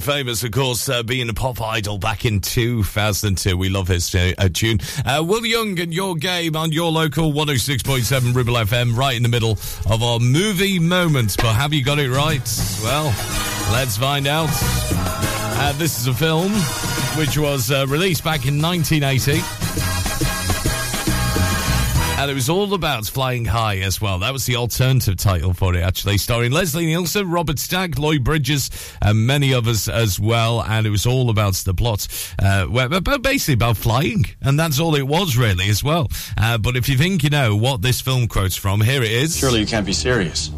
Famous, of course, uh, being a pop idol back in 2002. We love his uh, uh, tune. Uh, Will Young and your game on your local 106.7 Ribble FM, right in the middle of our movie moments. But have you got it right? Well, let's find out. Uh, this is a film which was uh, released back in 1980. And it was all about flying high as well. That was the alternative title for it, actually, starring Leslie Nielsen, Robert Stack, Lloyd Bridges, and many others as well. And it was all about the plot, uh, where- but basically about flying. And that's all it was, really, as well. Uh, but if you think you know what this film quotes from, here it is. Surely you can't be serious.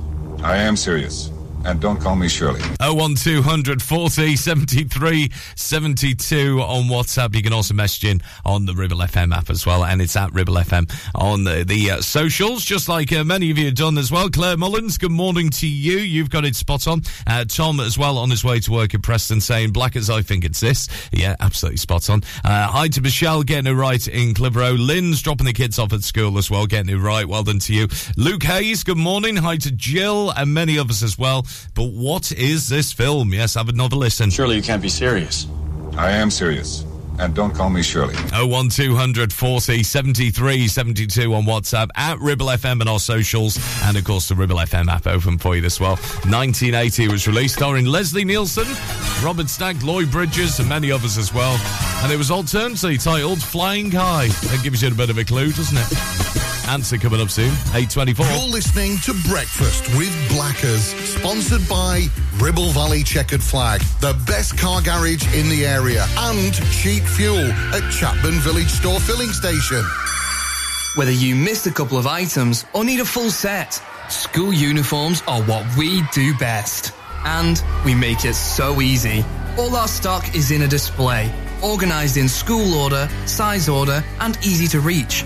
I am serious. And don't call me Shirley. 01200 40 73 72 on WhatsApp. You can also message in on the Ribble FM app as well, and it's at Ribble FM on the, the uh, socials, just like uh, many of you have done as well. Claire Mullins, good morning to you. You've got it spot on. Uh, Tom as well on his way to work in Preston saying, Blackers I think it's this. Yeah, absolutely spot on. Uh, hi to Michelle getting it right in Clitheroe. Lynn's dropping the kids off at school as well, getting it right. Well done to you. Luke Hayes, good morning. Hi to Jill and many others as well. But what is this film? Yes, have another listen. Surely you can't be serious. I am serious. And don't call me Shirley. 01200 40 73 72 on WhatsApp at Ribble FM and our socials, and of course the Ribble FM app open for you as well. 1980 was released, starring Leslie Nielsen, Robert Stack, Lloyd Bridges, and many others as well. And it was alternately titled Flying High. That gives you a bit of a clue, doesn't it? Answer coming up soon, 824. You're listening to Breakfast with Blackers, sponsored by Ribble Valley Checkered Flag, the best car garage in the area, and cheap fuel at Chapman Village Store Filling Station. Whether you missed a couple of items or need a full set, school uniforms are what we do best. And we make it so easy. All our stock is in a display, organized in school order, size order, and easy to reach.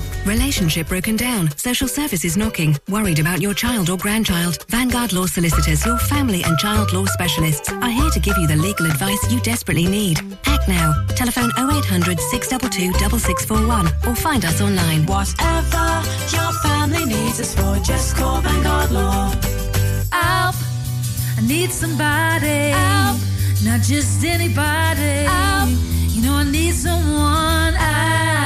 Relationship broken down. Social services knocking. Worried about your child or grandchild. Vanguard Law Solicitors, your family and child law specialists, are here to give you the legal advice you desperately need. Act now. Telephone 0800 622 6641 or find us online. Whatever your family needs us for, just call Vanguard Law. Help! I need somebody. Help! Not just anybody. Help! You know I need someone. Help!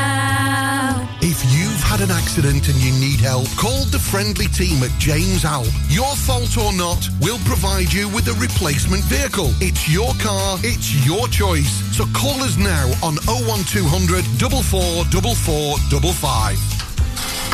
Had an accident and you need help, call the friendly team at James Alp. Your fault or not, we'll provide you with a replacement vehicle. It's your car, it's your choice. So call us now on 01200 444455.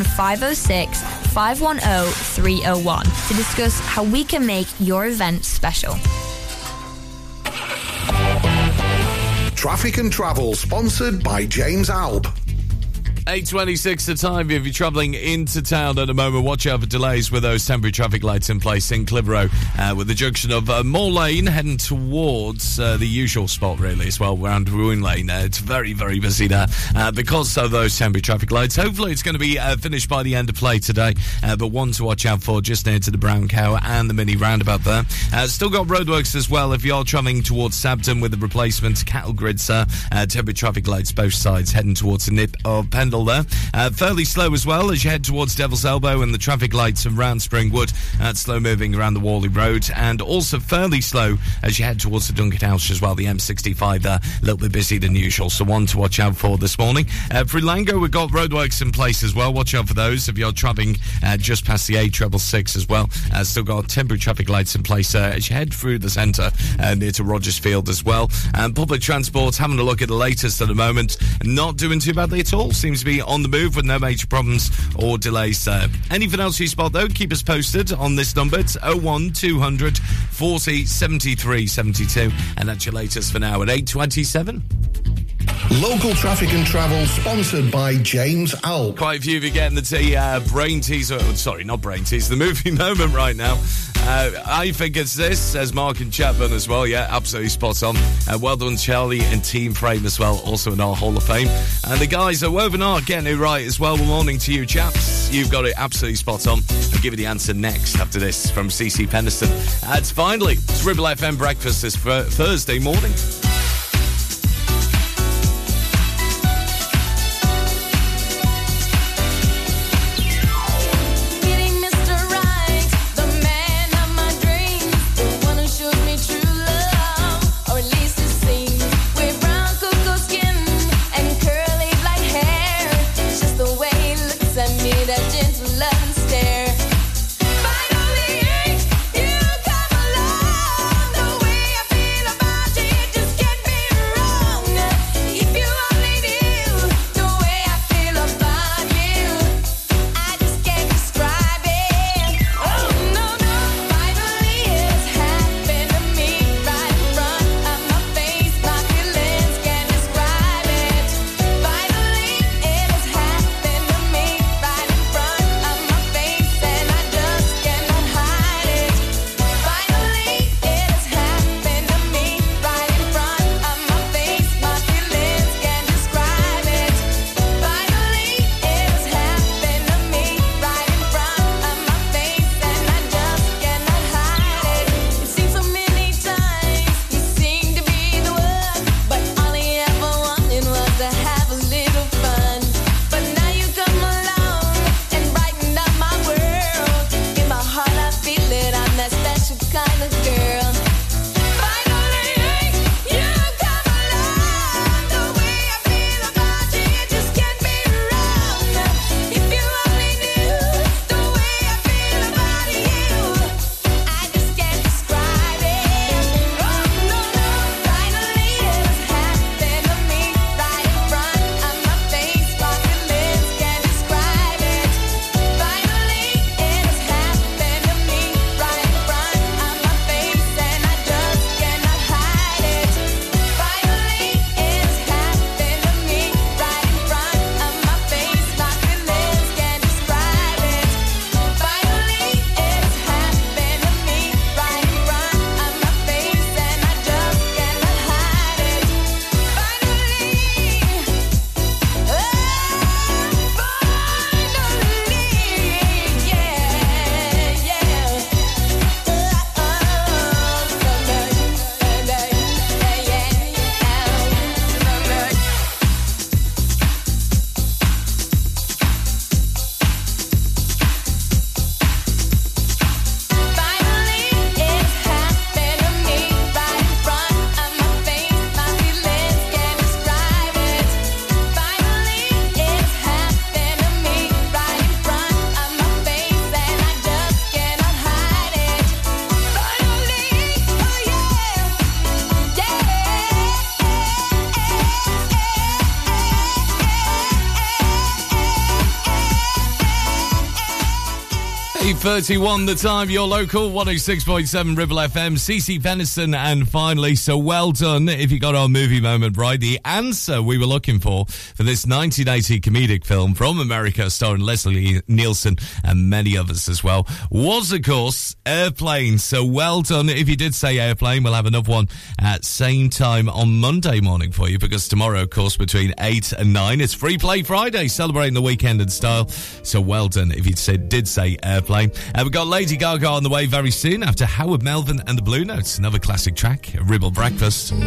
07506 510 301 to discuss how we can make your event special. Traffic and Travel, sponsored by James Alp. 8.26 the time. If you're travelling into town at the moment, watch out for delays with those temporary traffic lights in place in Clitheroe, uh, with the junction of uh, Moore Lane heading towards uh, the usual spot, really, as well, around Ruin Lane. Uh, it's very, very busy there uh, because of those temporary traffic lights. Hopefully, it's going to be uh, finished by the end of play today, uh, but one to watch out for just near to the Brown Cow and the mini roundabout there. Still got roadworks as well if you're travelling towards Sabden with the replacement cattle grids, uh, temporary traffic lights both sides heading towards the Nick of Pendle there. Uh, fairly slow as well as you head towards Devil's Elbow and the traffic lights around Springwood. Uh, slow moving around the Whalley Road and also fairly slow as you head towards the Duncan House as well. The M65 there, a little bit busy than usual. So one to watch out for this morning. Uh, for Lango, we've got roadworks in place as well. Watch out for those if you're travelling uh, just past the A treble six as well. Uh, still got temporary traffic lights in place uh, as you head through the centre uh, near to Rogers Field as well. And public transport, having a look at the latest at the moment, not doing too badly at all. Seems to be on the move with no major problems or delays there. Anything else you spot though, keep us posted on this number. It's 01200 40 73 72. And that's your latest for now at 827. Local traffic and travel sponsored by James Alp. Quite a few of you getting the tea, uh, brain teaser. oh, Sorry, not brain teaser. The movie <laughs> moment right now. Uh, I think it's this, says Mark and Chapman as well. Yeah, absolutely spot on. Uh, well done, Charlie and Team Frame as well, also in our Hall of Fame. And the guys at Woven Art getting it right as well. Good morning to you, chaps. You've got it absolutely spot on. I'll give you the answer next after this from CC Peniston. It's finally, Ribble FM breakfast this Thursday morning. 8.31 the time, your local 106.7 Ribble FM, CC Peniston, and finally, so well done if you got our movie moment right. The answer we were looking for for this 1980 comedic film from America starring Leslie Nielsen and many others as well was, of course, Airplane. So well done if you did say Airplane. We'll have another one at same time on Monday morning for you because tomorrow, of course, between 8 and 9, it's Free Play Friday, celebrating the weekend in style. So well done if you said, did say Airplane uh, we've got Lady Gaga on the way very soon after Harold Melvin and the Blue Notes, another classic track, Ribble Breakfast. Don't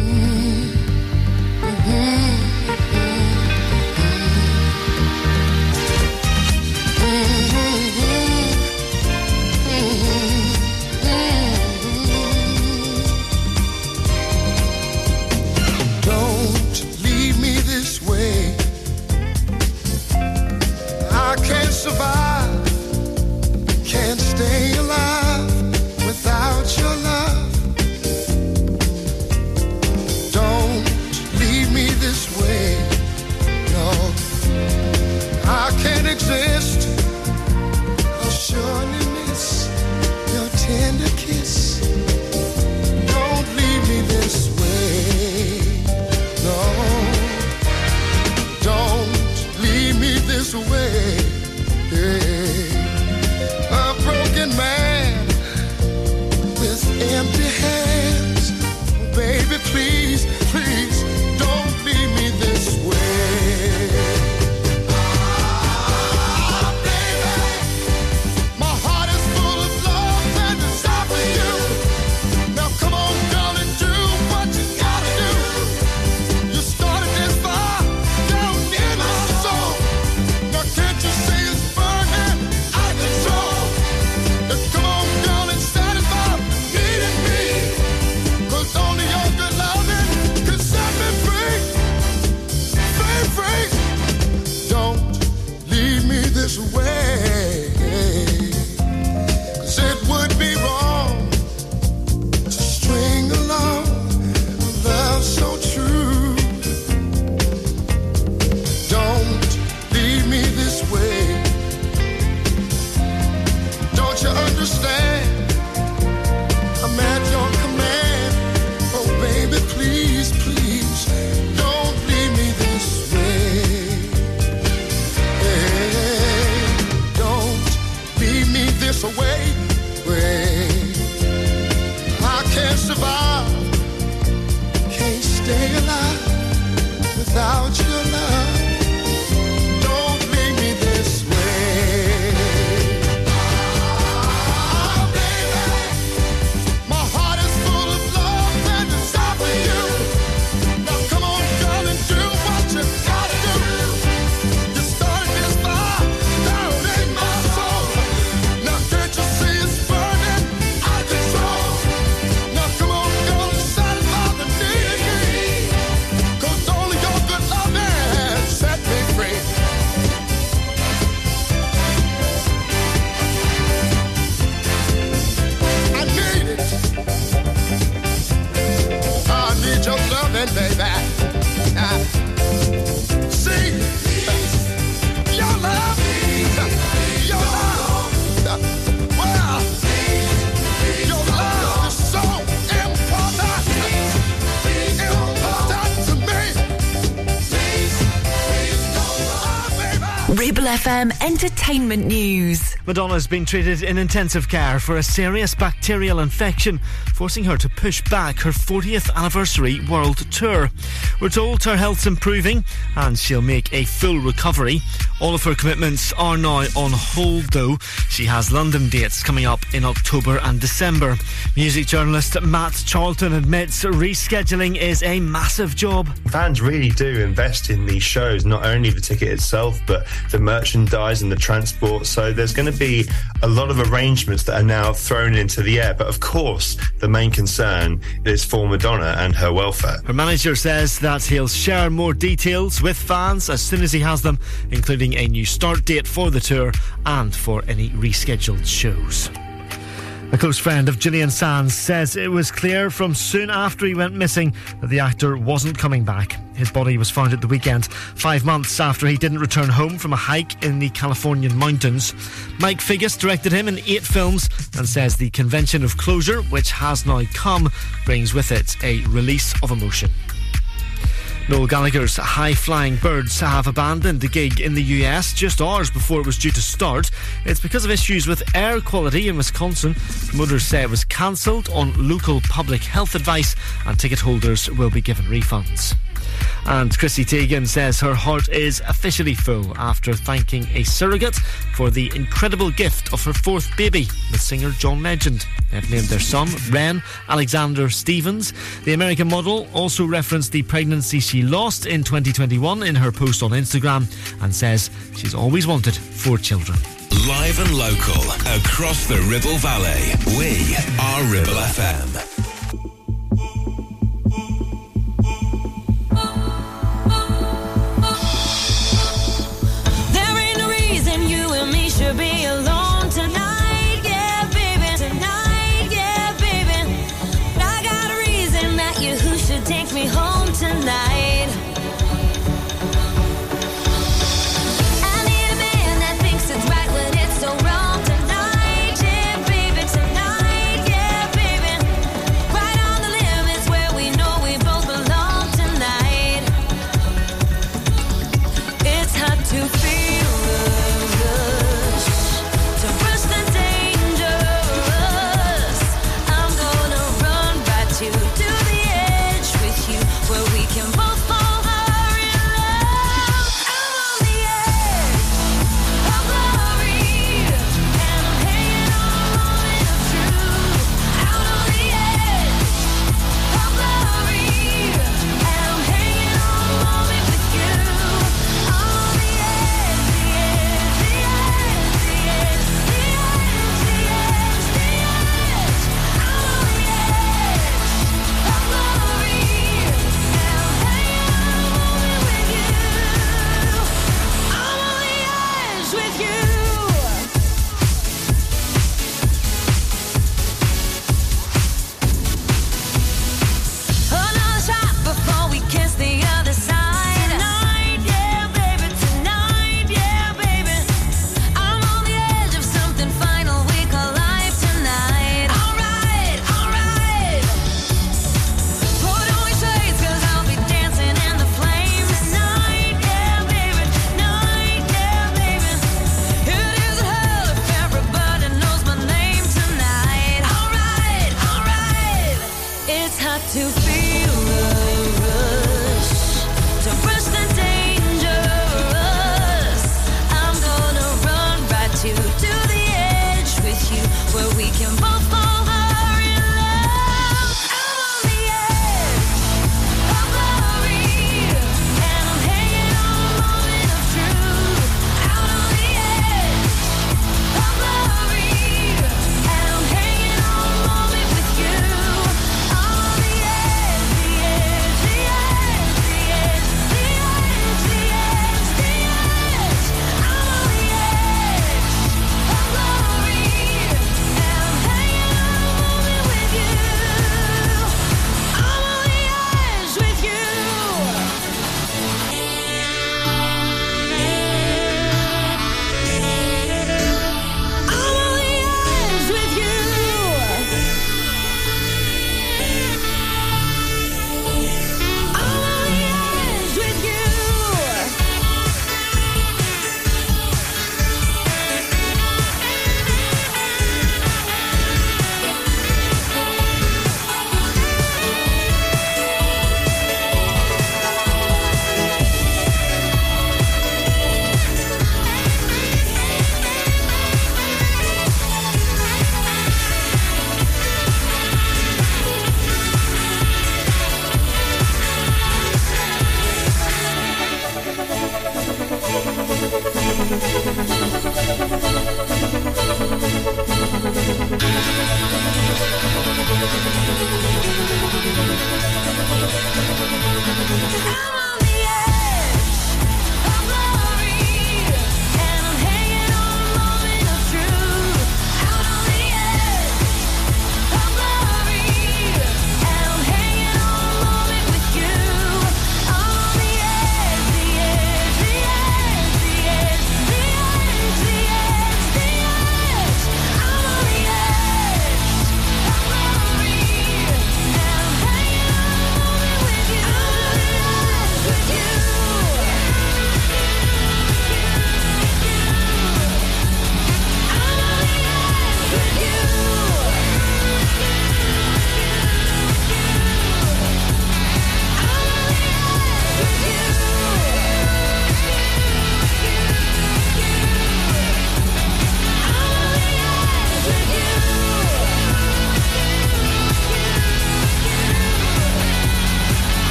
FM Entertainment News. Madonna's been treated in intensive care for a serious bacterial infection, forcing her to push back her 40th anniversary world tour. We're told her health's improving and she'll make a full recovery. All of her commitments are now on hold, though. She has London dates coming up in October and December. Music journalist Matt Charlton admits rescheduling is a massive job. Fans really do invest in these shows, not only the ticket itself, but the merchandise and the transport. So there's going to be a lot of arrangements that are now thrown into the air. But of course, the main concern is for Madonna and her welfare. Her manager says that he'll share more details with fans as soon as he has them, including a new start date for the tour and for any rescheduled shows. A close friend of Julian Sands says it was clear from soon after he went missing that the actor wasn't coming back. His body was found at the weekend, five months after he didn't return home from a hike in the Californian mountains. Mike Figgis directed him in eight films and says the convention of closure, which has now come, brings with it a release of emotion. Noel Gallagher's High Flying Birds have abandoned the gig in the US just hours before it was due to start. It's because of issues with air quality in Wisconsin. Promoters say it was cancelled on local public health advice and ticket holders will be given refunds. And Chrissy Teigen says her heart is officially full after thanking a surrogate for the incredible gift of her fourth baby, the singer John Legend. They've named their son Wren Alexander Stephens. The American model also referenced the pregnancy she lost in 2021 in her post on Instagram and says she's always wanted four children. Live and local across the Ribble Valley. We are Ribble FM.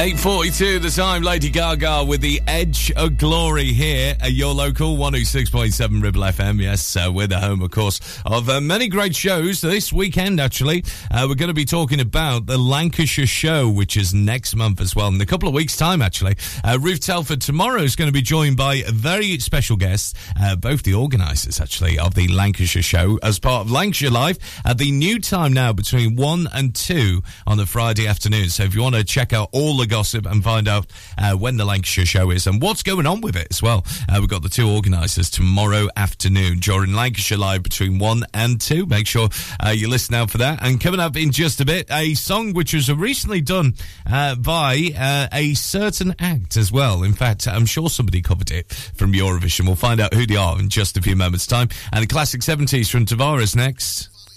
8.42 the time, Lady Gaga with the Edge of Glory here at your local 106.7 Ribble FM. Yes, uh, we're the home, of course, of uh, many great shows. This weekend, actually, uh, we're going to be talking about the Lancashire Show, which is next month as well, in a couple of weeks' time, actually. Uh, Ruth Telford tomorrow is going to be joined by very special guests, uh, both the organisers, actually, of the Lancashire Show as part of Lancashire Live at the new time now between 1 and 2 on the Friday afternoon. So if you want to check out all the go gossip and find out uh, when the Lancashire show is and what's going on with it as well. Uh, we've got the two organisers tomorrow afternoon during Lancashire Live between 1 and 2. Make sure uh, you listen out for that. And coming up in just a bit, a song which was recently done uh, by uh, a certain act as well. In fact, I'm sure somebody covered it from Eurovision. We'll find out who they are in just a few moments' time. And the classic 70s from Tavares next.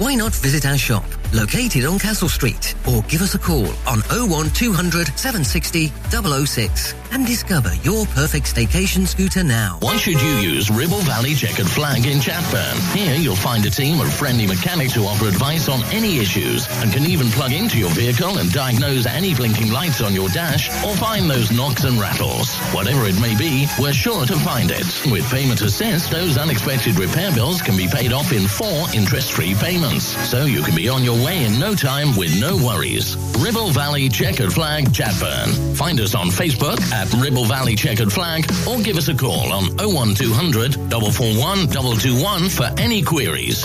Why not visit our shop, located on Castle Street, or give us a call on 01200 760 006 and discover your perfect staycation scooter now. Why should you use Ribble Valley Checkered Flag in Chatburn? Here you'll find a team of friendly mechanics who offer advice on any issues and can even plug into your vehicle and diagnose any blinking lights on your dash or find those knocks and rattles. Whatever it may be, we're sure to find it. With Payment Assist, those unexpected repair bills can be paid off in four interest-free payments. So you can be on your way in no time with no worries. Ribble Valley Checkered Flag Chatburn. Find us on Facebook at Ribble Valley Checkered Flag or give us a call on 01200 441 221 for any queries.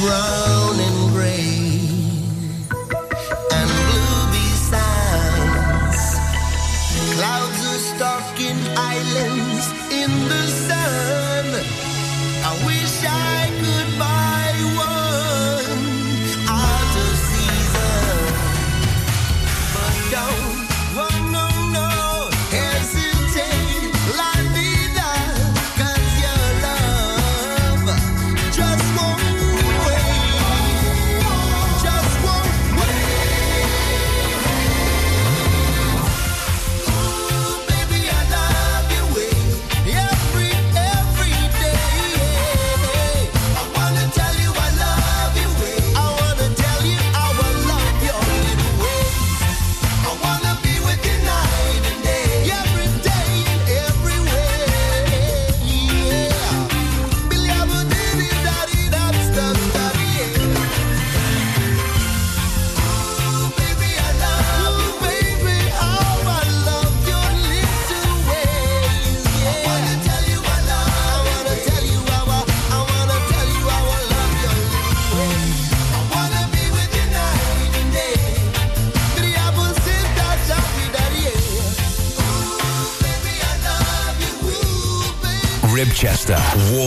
Brown and gray and blue besides. Clouds are stalking islands in the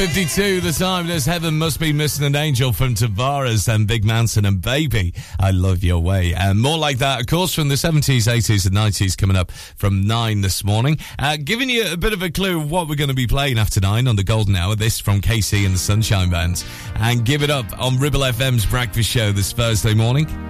Fifty-two. the time. This Heaven Must Be Missing an Angel from Tavares and Big Mountain and Baby. I love your way. And more like that, of course, from the 70s, 80s and 90s coming up from 9 this morning. Uh, giving you a bit of a clue of what we're going to be playing after 9 on the Golden Hour. This from KC and the Sunshine Bands. And give it up on Ribble FM's Breakfast Show this Thursday morning.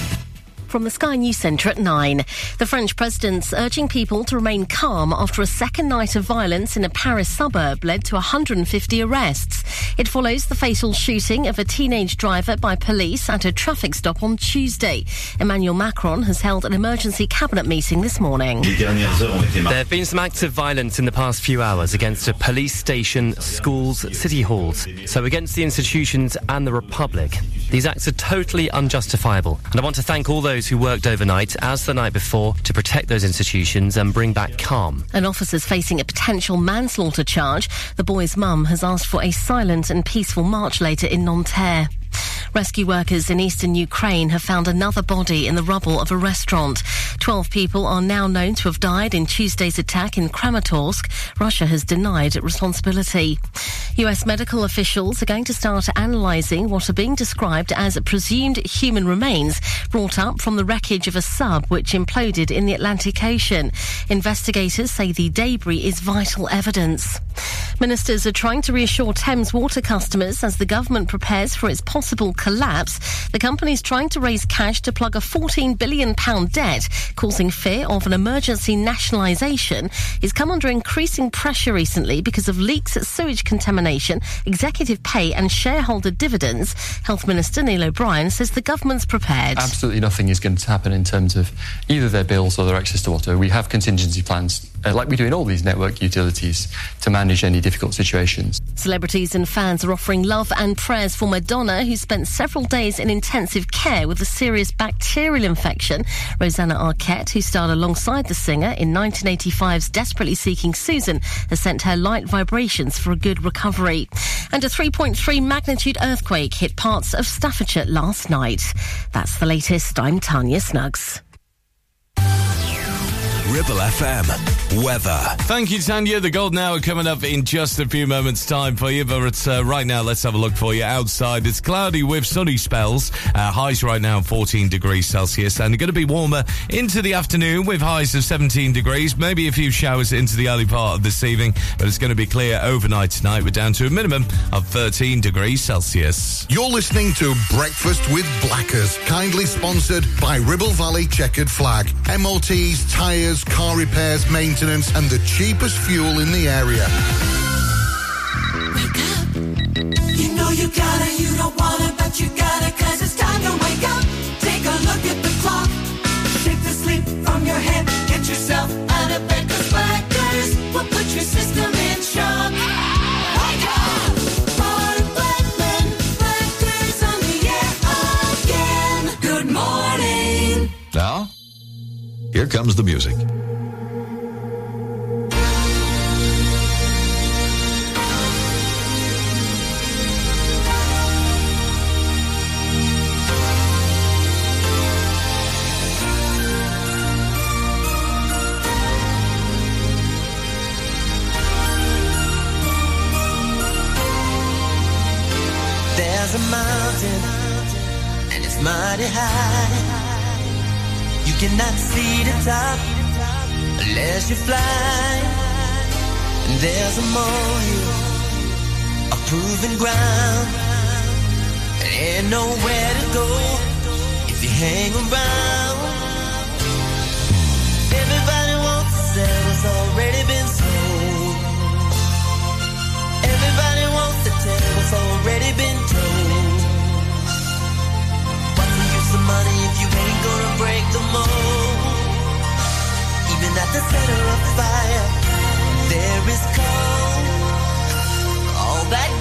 From the Sky News Centre at 9. The French president's urging people to remain calm after a second night of violence in a Paris suburb led to 150 arrests. It follows the fatal shooting of a teenage driver by police at a traffic stop on Tuesday. Emmanuel Macron has held an emergency cabinet meeting this morning. There have been some acts of violence in the past few hours against a police station, schools, city halls. So against the institutions and the Republic. These acts are totally unjustifiable. And I want to thank all those who worked overnight, as the night before, to protect those institutions and bring back calm. An officer's facing a potential manslaughter charge. The boy's mum has asked for a silent and peaceful march later in Nanterre. Rescue workers in eastern Ukraine have found another body in the rubble of a restaurant. Twelve people are now known to have died in Tuesday's attack in Kramatorsk. Russia has denied responsibility. US medical officials are going to start analysing what are being described as presumed human remains brought up from the wreckage of a sub which imploded in the Atlantic Ocean. Investigators say the debris is vital evidence. Ministers are trying to reassure Thames Water customers as the government prepares for its possible collapse. The company is trying to raise cash to plug a £14 billion debt, causing fear of an emergency nationalisation. It's come under increasing pressure recently because of leaks at sewage contamination, executive pay, and shareholder dividends. Health Minister Neil O'Brien says the government's prepared. Absolutely nothing is going to happen in terms of either their bills or their access to water. We have contingency plans, uh, like we do in all these network utilities, to manage any difficult situations. Celebrities and fans are offering love and prayers for Madonna, who spent several days in intensive care with a serious bacterial infection. Rosanna Arquette, who starred alongside the singer in 1985's Desperately Seeking Susan, has sent her light vibrations for a good recovery. And a 3.3 magnitude earthquake hit parts of Staffordshire last night. That's the latest. I'm Tanya Snuggs. Ribble FM. Weather. Thank you, Tanya. The golden hour coming up in just a few moments' time for you. But it's, uh, right now, let's have a look for you outside. It's cloudy with sunny spells. Uh, highs right now 14 degrees Celsius, and going to be warmer into the afternoon with highs of 17 degrees. Maybe a few showers into the early part of this evening, but it's going to be clear overnight tonight. We're down to a minimum of 13 degrees Celsius. You're listening to Breakfast with Blackers, kindly sponsored by Ribble Valley Checkered Flag. MOTs, tyres, car repairs, maintenance, and the cheapest fuel in the area. Wake up. You know you gotta, you don't wanna, but you gotta, cause it's time to wake up. Take a look at the here comes the music. There's a mountain, and it's mighty high. You cannot see the top unless you fly. And there's a molehill, a proven ground. And ain't nowhere to go if you hang around. Center of fire, there is cold. All that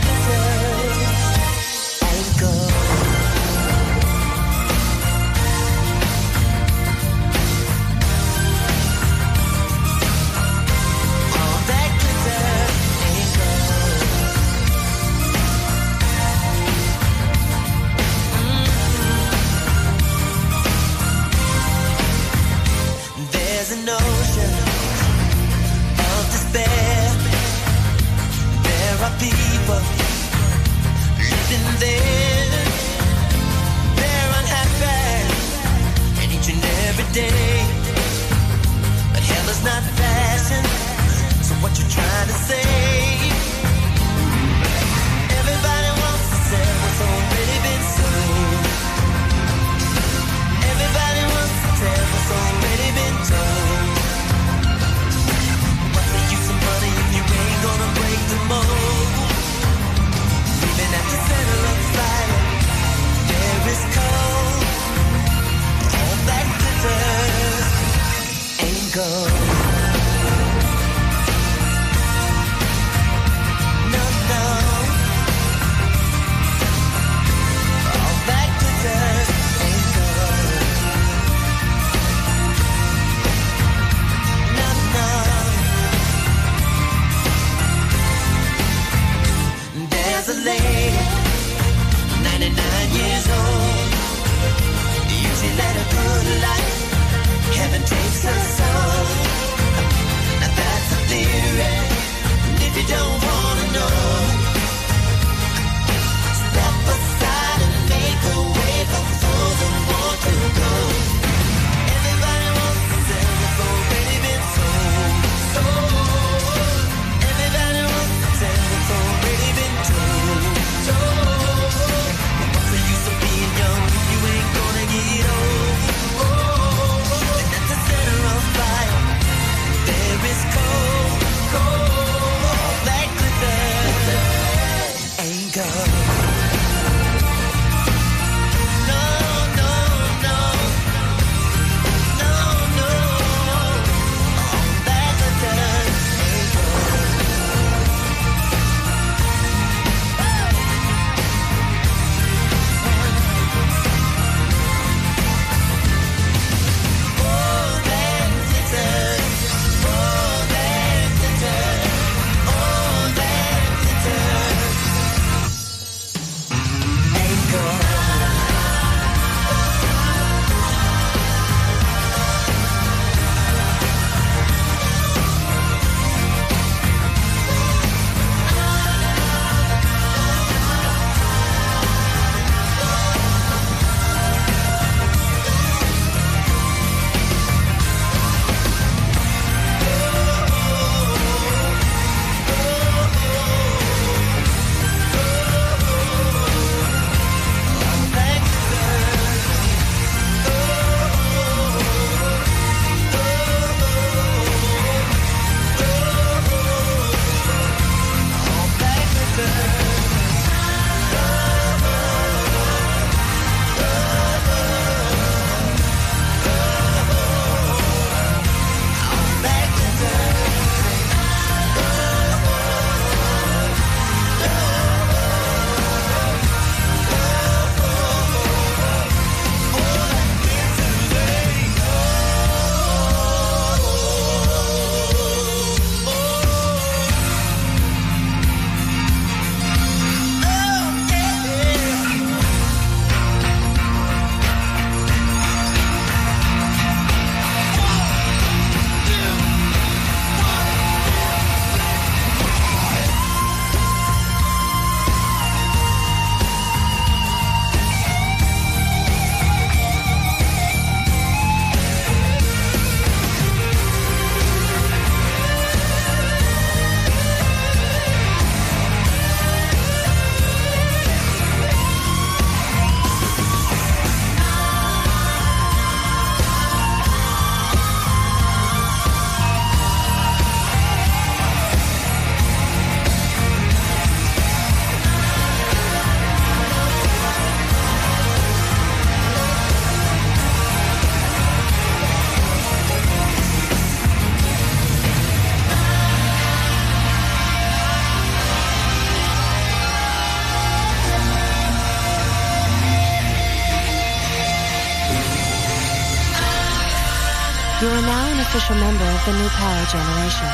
the new power generation.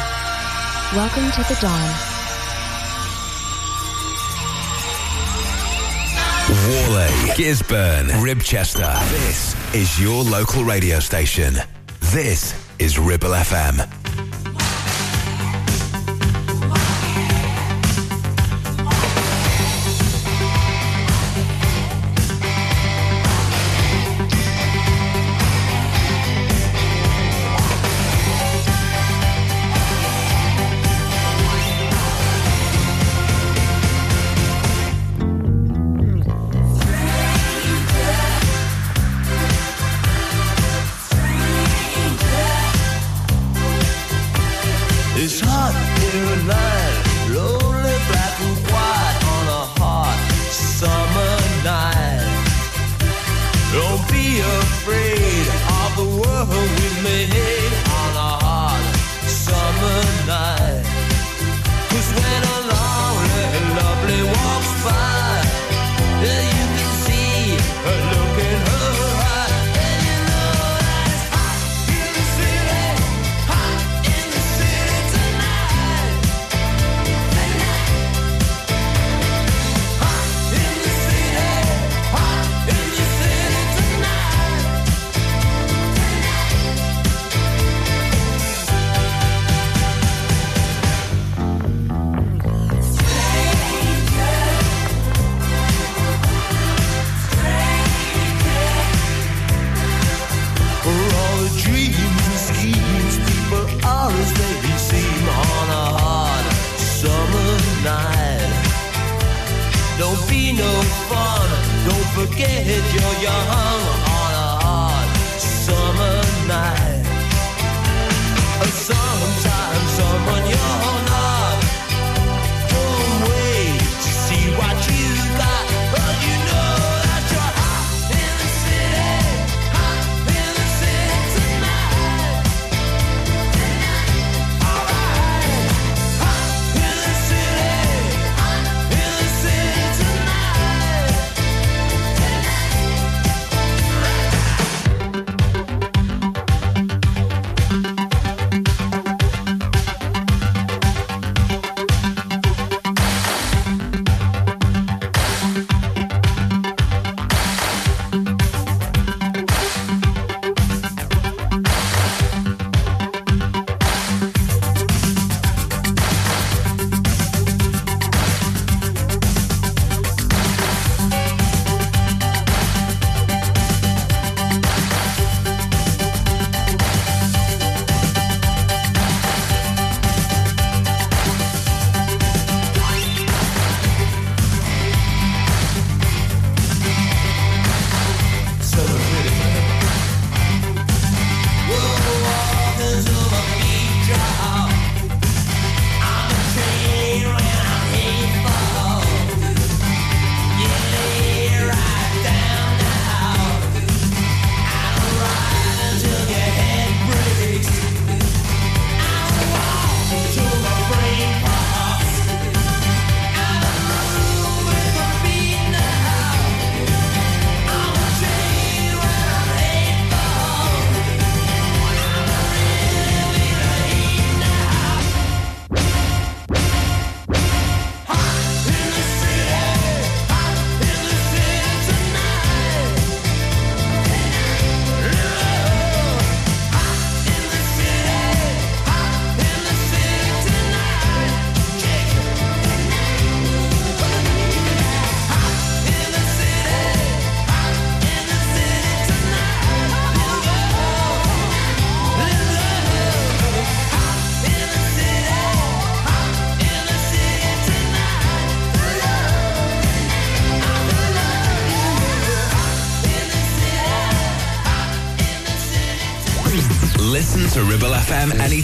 Welcome to the dawn. Warley, Gisburn, Ribchester. This is your local radio station. This is Ribble FM.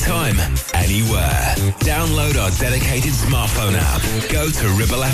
anytime, anywhere. Download our dedicated smartphone app. Go to Ribble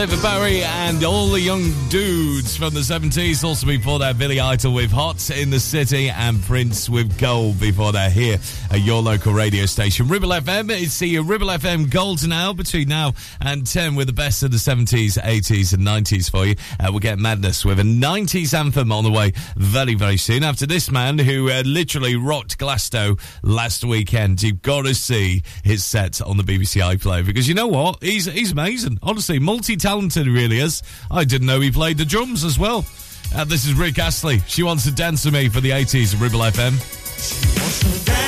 David Barry and all the young Dudes from the 70s. Also before that, Billy Idol with Hot in the City and Prince with Gold before they're here at your local radio station. Ribble FM is see. Ribble FM golden hour between now and 10 with the best of the 70s, 80s and 90s for you. Uh, we'll get madness with a 90s anthem on the way very, very soon. After this man who uh, literally rocked Glasgow last weekend. You've got to see his set on the BBC iPlayer because you know what? He's, he's amazing. Honestly, multi-talented really is. I didn't know he played played the drums as well. And this is Rick Astley. She wants to dance with me for the 80s at Ribble FM.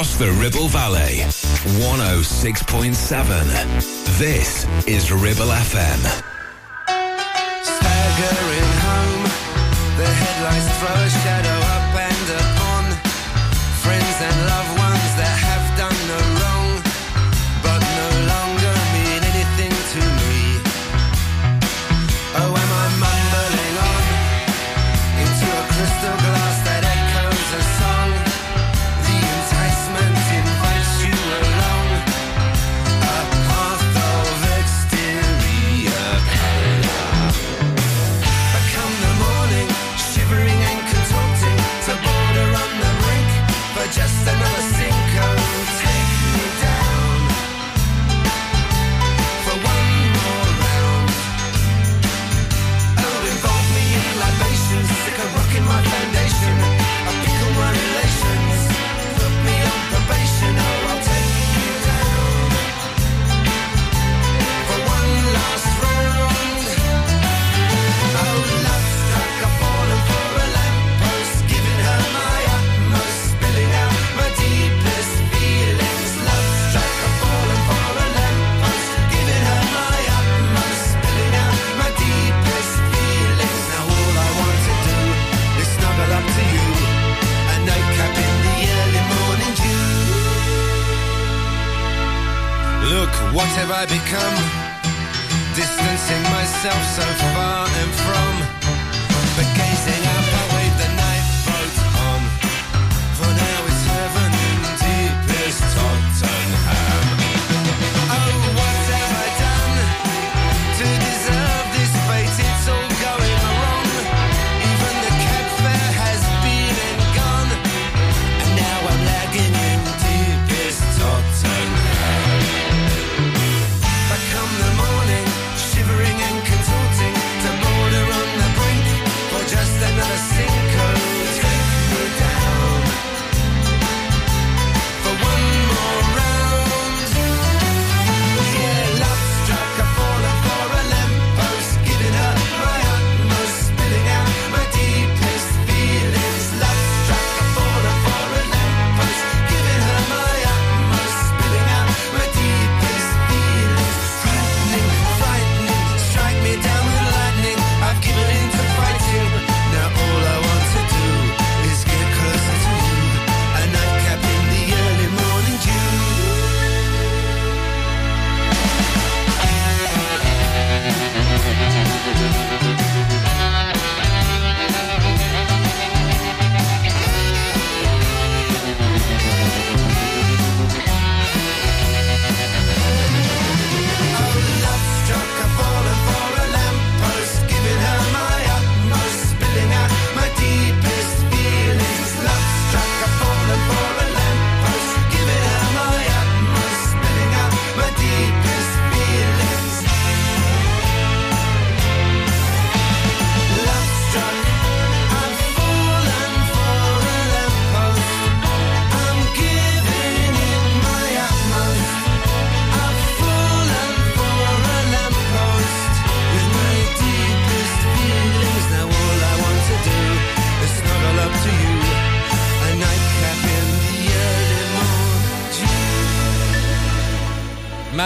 across the Ribble Valley. 106.7. This is Ribble FM. Staggering home, the headlights throw a.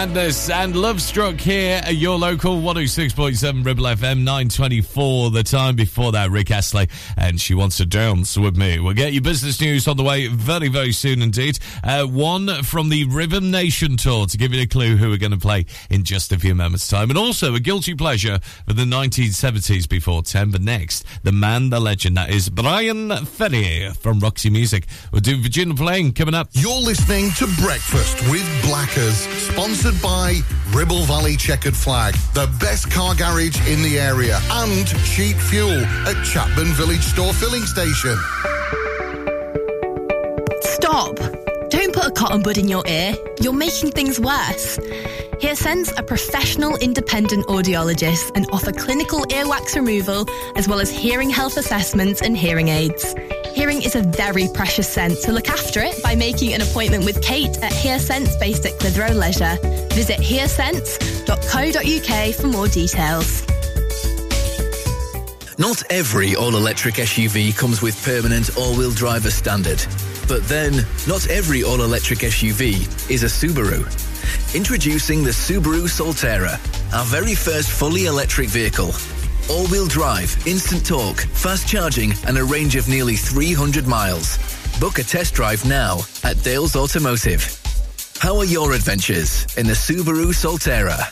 Madness and Love Struck here at your local 106.7 Ribble FM, 924. The time before that, Rick Astley, and she wants to dance with me. We'll get your business news on the way very, very soon indeed. Uh, one from the Rhythm Nation Tour to give you a clue who we're going to play in just a few moments' time. And also a guilty pleasure for the 1970s before 10. But next, the man, the legend, that is Brian Ferrier from Roxy Music. We'll do Virginia playing coming up. You're listening to Breakfast with Blackers, sponsored sponsored by Ribble Valley Checkered Flag, the best car garage in the area, and cheap fuel at Chapman Village Store Filling Station. Stop! Don't put a cotton bud in your ear. You're making things worse. HearSense are professional independent audiologists and offer clinical earwax removal as well as hearing health assessments and hearing aids. Hearing is a very precious sense, so look after it by making an appointment with Kate at HearSense based at Clitheroe Leisure. Visit hearsense.co.uk for more details. Not every all-electric SUV comes with permanent all-wheel drive as standard. But then, not every all-electric SUV is a Subaru. Introducing the Subaru Solterra, our very first fully electric vehicle all-wheel drive, instant torque, fast charging, and a range of nearly 300 miles. Book a test drive now at Dales Automotive. How are your adventures in the Subaru Solterra?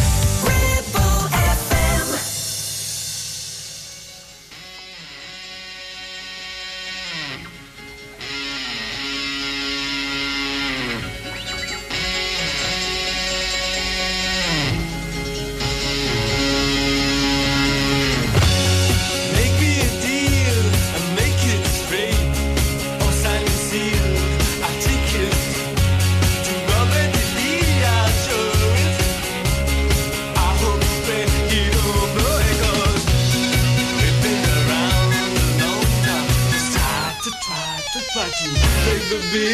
Made to be.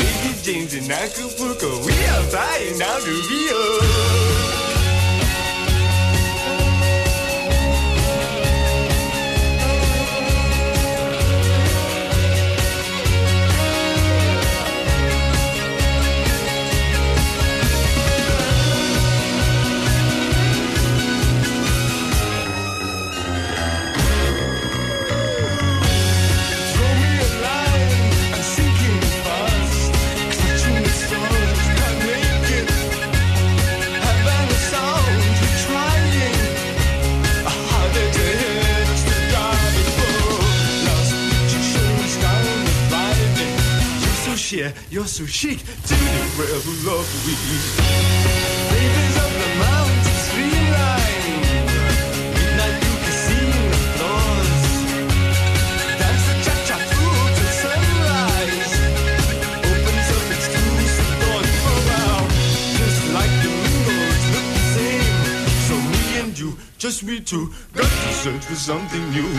Baby James in Acapulco, we are flying down to Rio. You're so you're so chic to the rebel of we. Babies of the mountain streamline. Midnight you can the floors. Dance the cha-cha through till sunrise. Opens up exclusive doors for wow. Just like the windows look the same. So me and you, just we two, got to search for something new.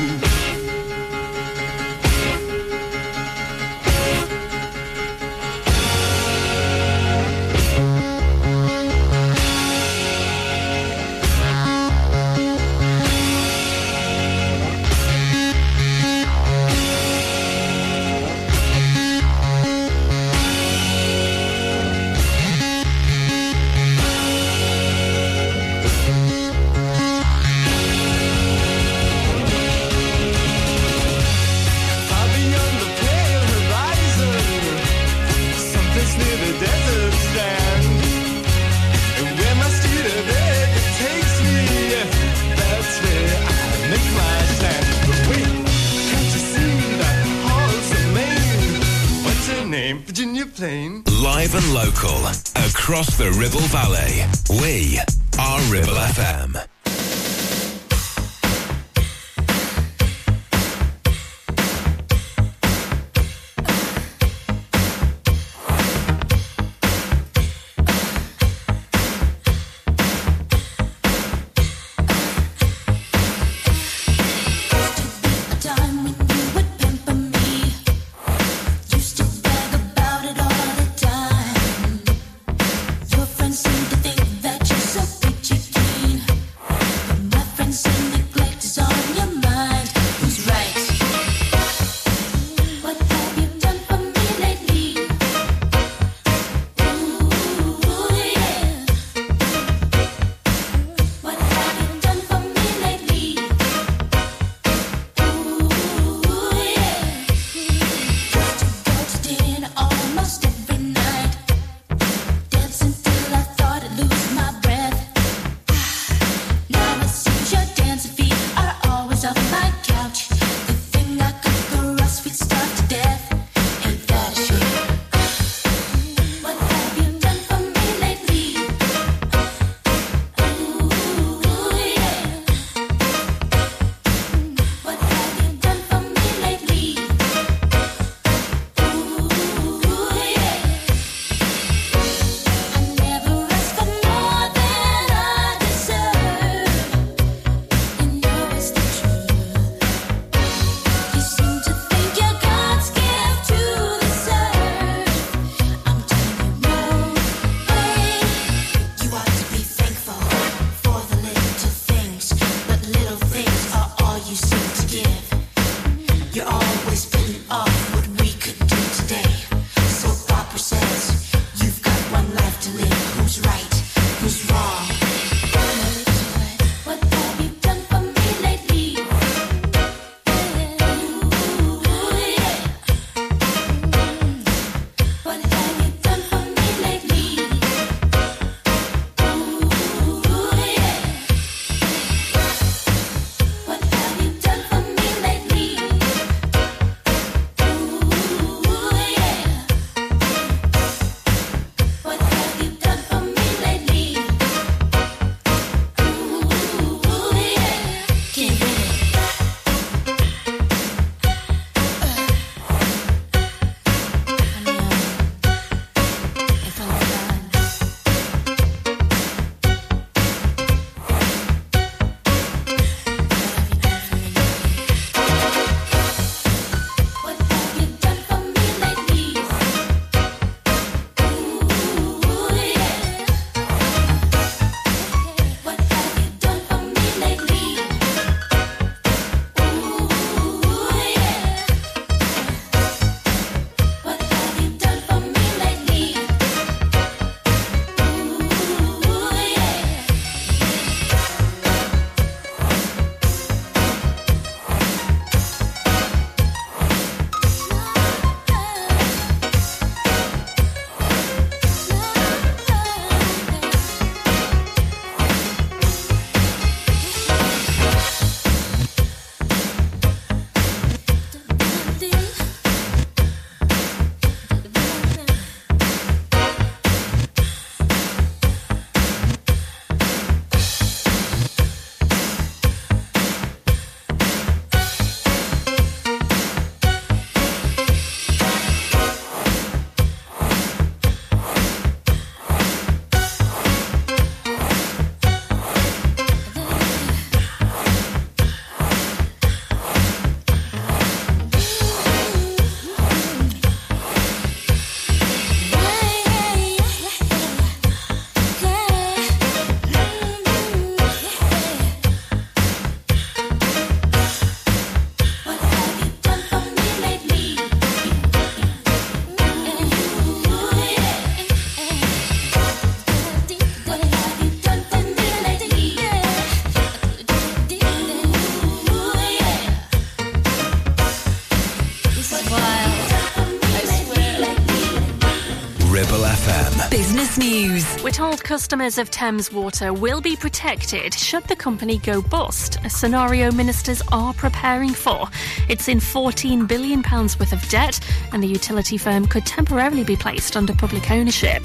News. We're told customers of Thames Water will be protected should the company go bust, a scenario ministers are preparing for. It's in £14 billion worth of debt, and the utility firm could temporarily be placed under public ownership.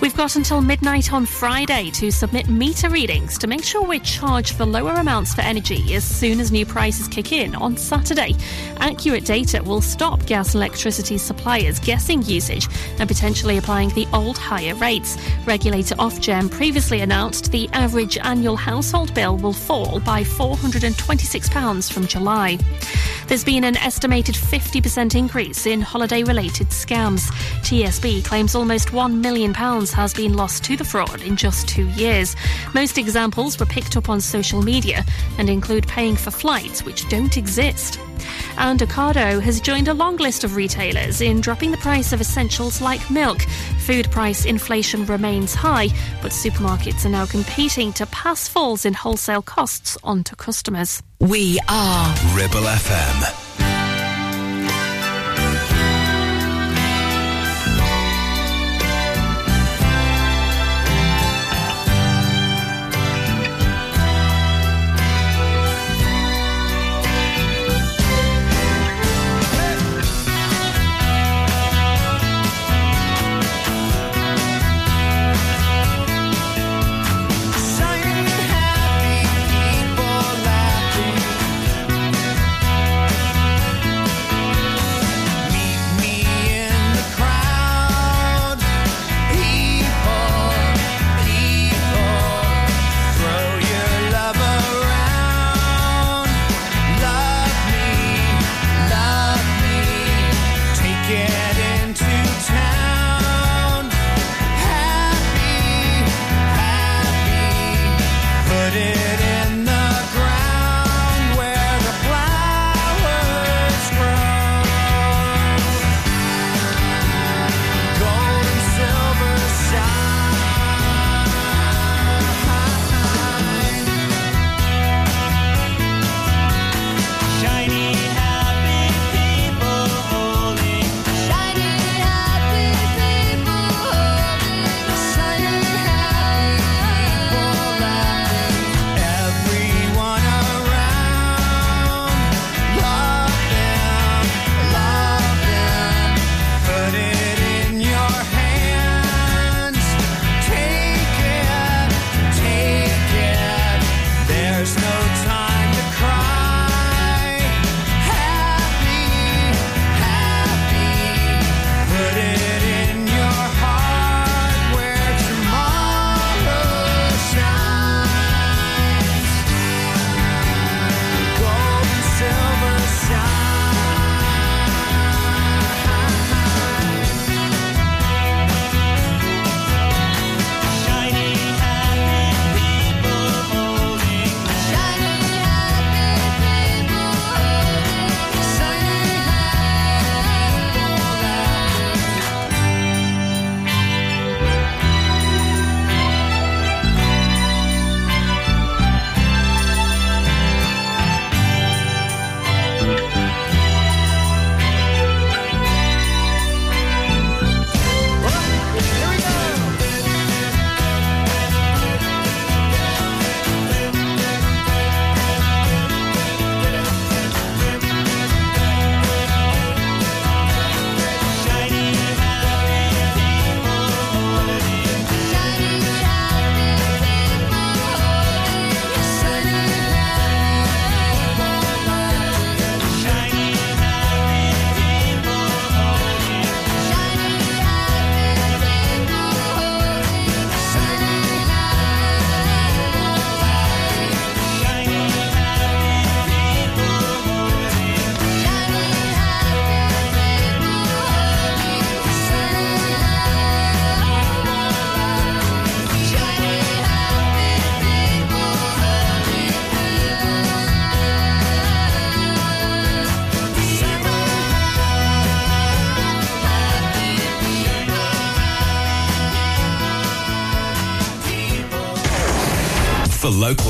We've got until midnight on Friday to submit meter readings to make sure we're charged for lower amounts for energy as soon as new prices kick in on Saturday. Accurate data will stop gas and electricity suppliers guessing usage and potentially applying the old higher rates. Regulator Ofgem previously announced the average annual household bill will fall by £426 from July. There's been an estimated 50% increase in holiday related scams. TSB claims almost £1 million has been lost to the fraud in just two years. Most examples were picked up on social media and include paying for flights which don't exist. And Ocado has joined a long list of retailers in dropping the price of essentials like milk. Food price inflation remains high, but supermarkets are now competing to pass falls in wholesale costs onto customers. We are Ribble FM.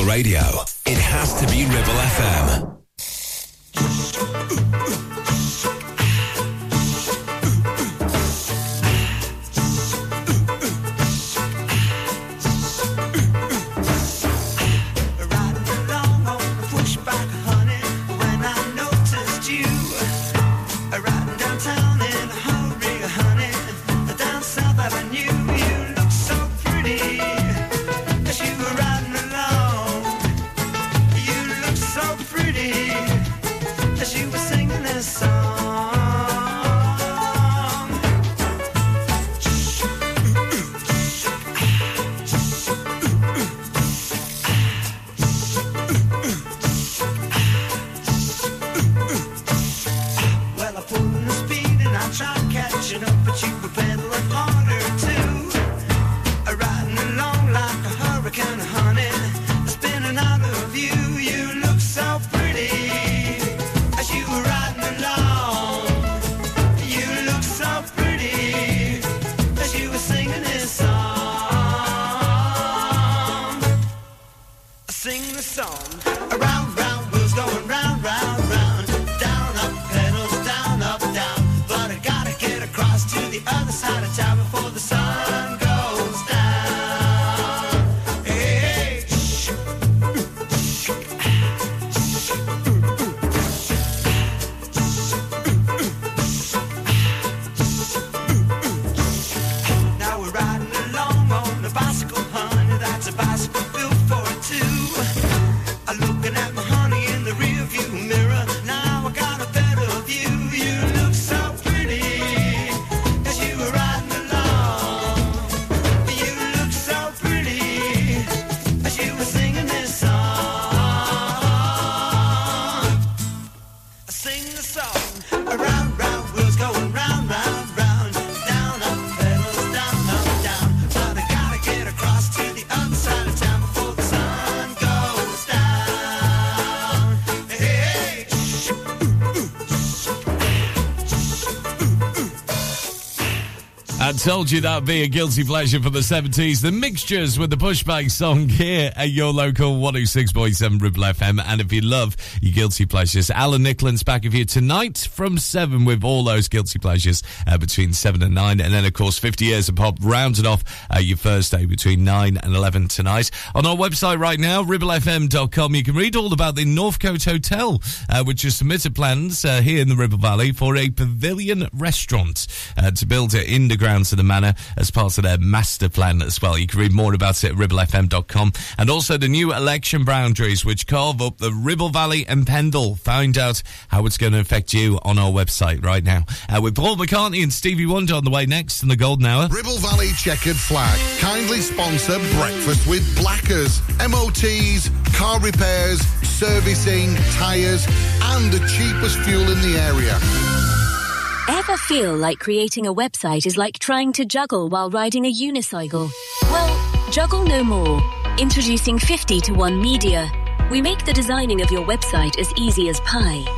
Radio, told you that'd be a guilty pleasure for the 70s. The mixtures with the pushback song here at your local 106.7 Ribble FM. And if you love your guilty pleasures, Alan Nickland's back with you tonight from 7 with all those guilty pleasures uh, between 7 and 9. And then, of course, 50 years of pop rounded off uh, your Thursday between 9 and 11 tonight. On our website right now, ribblefm.com, you can read all about the Northcote Hotel, uh, which has submitted plans uh, here in the Ribble Valley for a pavilion restaurant uh, to build it in the grounds of the manor as part of their master plan as well. You can read more about it at ribblefm.com. And also the new election boundaries, which carve up the Ribble Valley and Pendle. Find out how it's going to affect you on our website right now. Uh, with Paul McCartney and Stevie Wonder on the way next in the Golden Hour. Ribble Valley Checkered Flag kindly sponsor Breakfast with Blackers. MOTs, car repairs, servicing, tyres, and the cheapest fuel in the area. Ever feel like creating a website is like trying to juggle while riding a unicycle? Well, juggle no more. Introducing 50 to 1 Media. We make the designing of your website as easy as pie.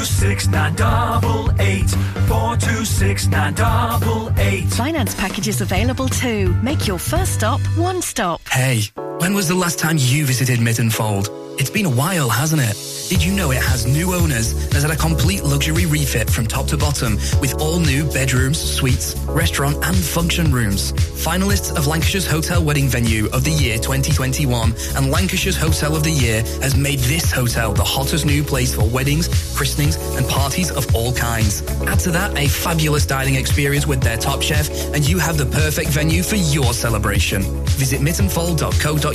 426 988, 426 988. Finance packages available too. Make your first stop one stop. Hey, when was the last time you visited Mitton Fold? It's been a while, hasn't it? Did you know it has new owners and has had a complete luxury refit from top to bottom with all new bedrooms, suites, restaurant and function rooms? Finalists of Lancashire's Hotel Wedding Venue of the Year 2021 and Lancashire's Hotel of the Year has made this hotel the hottest new place for weddings, christenings and parties of all kinds. Add to that a fabulous dining experience with their top chef and you have the perfect venue for your celebration. Visit mittonfold.co.uk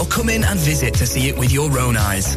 or come in and visit to see it with your own eyes.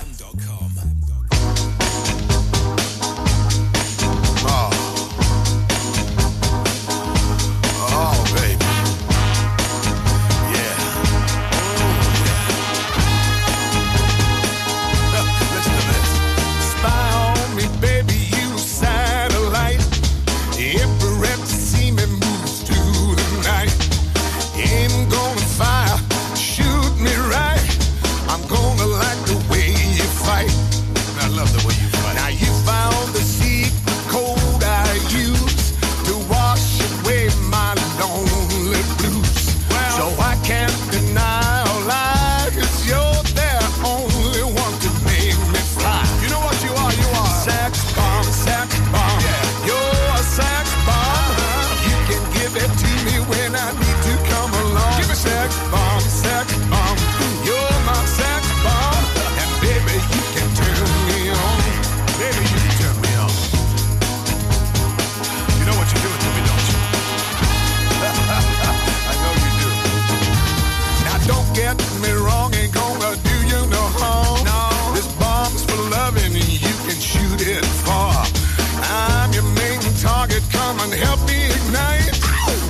come and help me ignite.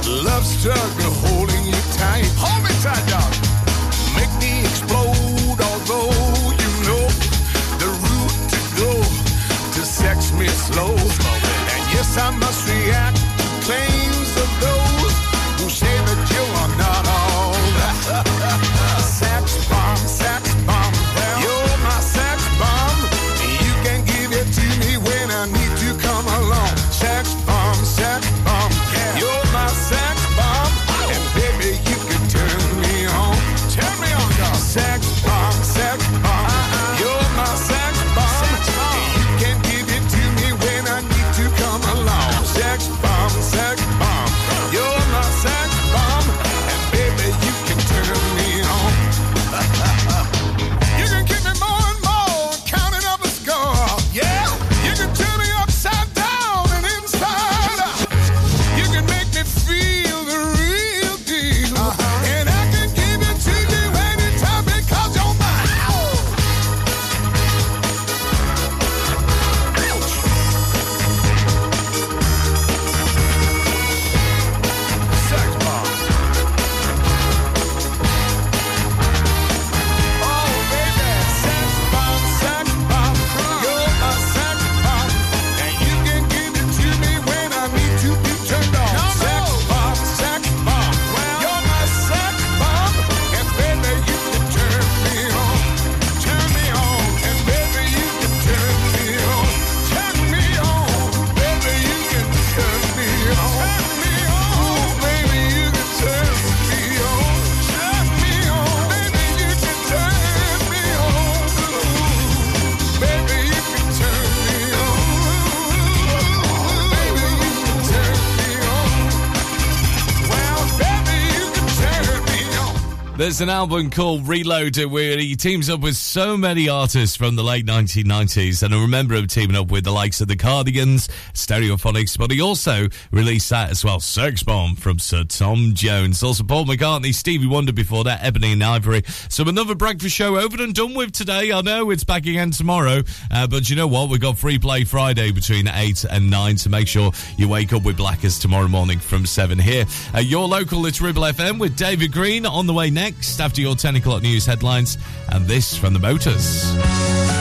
Love struggle holding you tight. Hold me tight, dog. Make me explode, although you know the route to go to sex me slow. And yes, I'm a There's an album called Reloaded where he teams up with so many artists from the late 1990s, and I remember him teaming up with the likes of the Cardigans, Stereophonics, but he also released that as well, Sex Bomb from Sir Tom Jones, also Paul McCartney, Stevie Wonder before that, Ebony and Ivory. So another breakfast show over and done with today. I know it's back again tomorrow, uh, but you know what? We've got Free Play Friday between 8 and 9, so make sure you wake up with Blackers tomorrow morning from 7 here. Uh, your local, it's Ribble FM with David Green on the way next after your 10 o'clock news headlines and this from the Motors.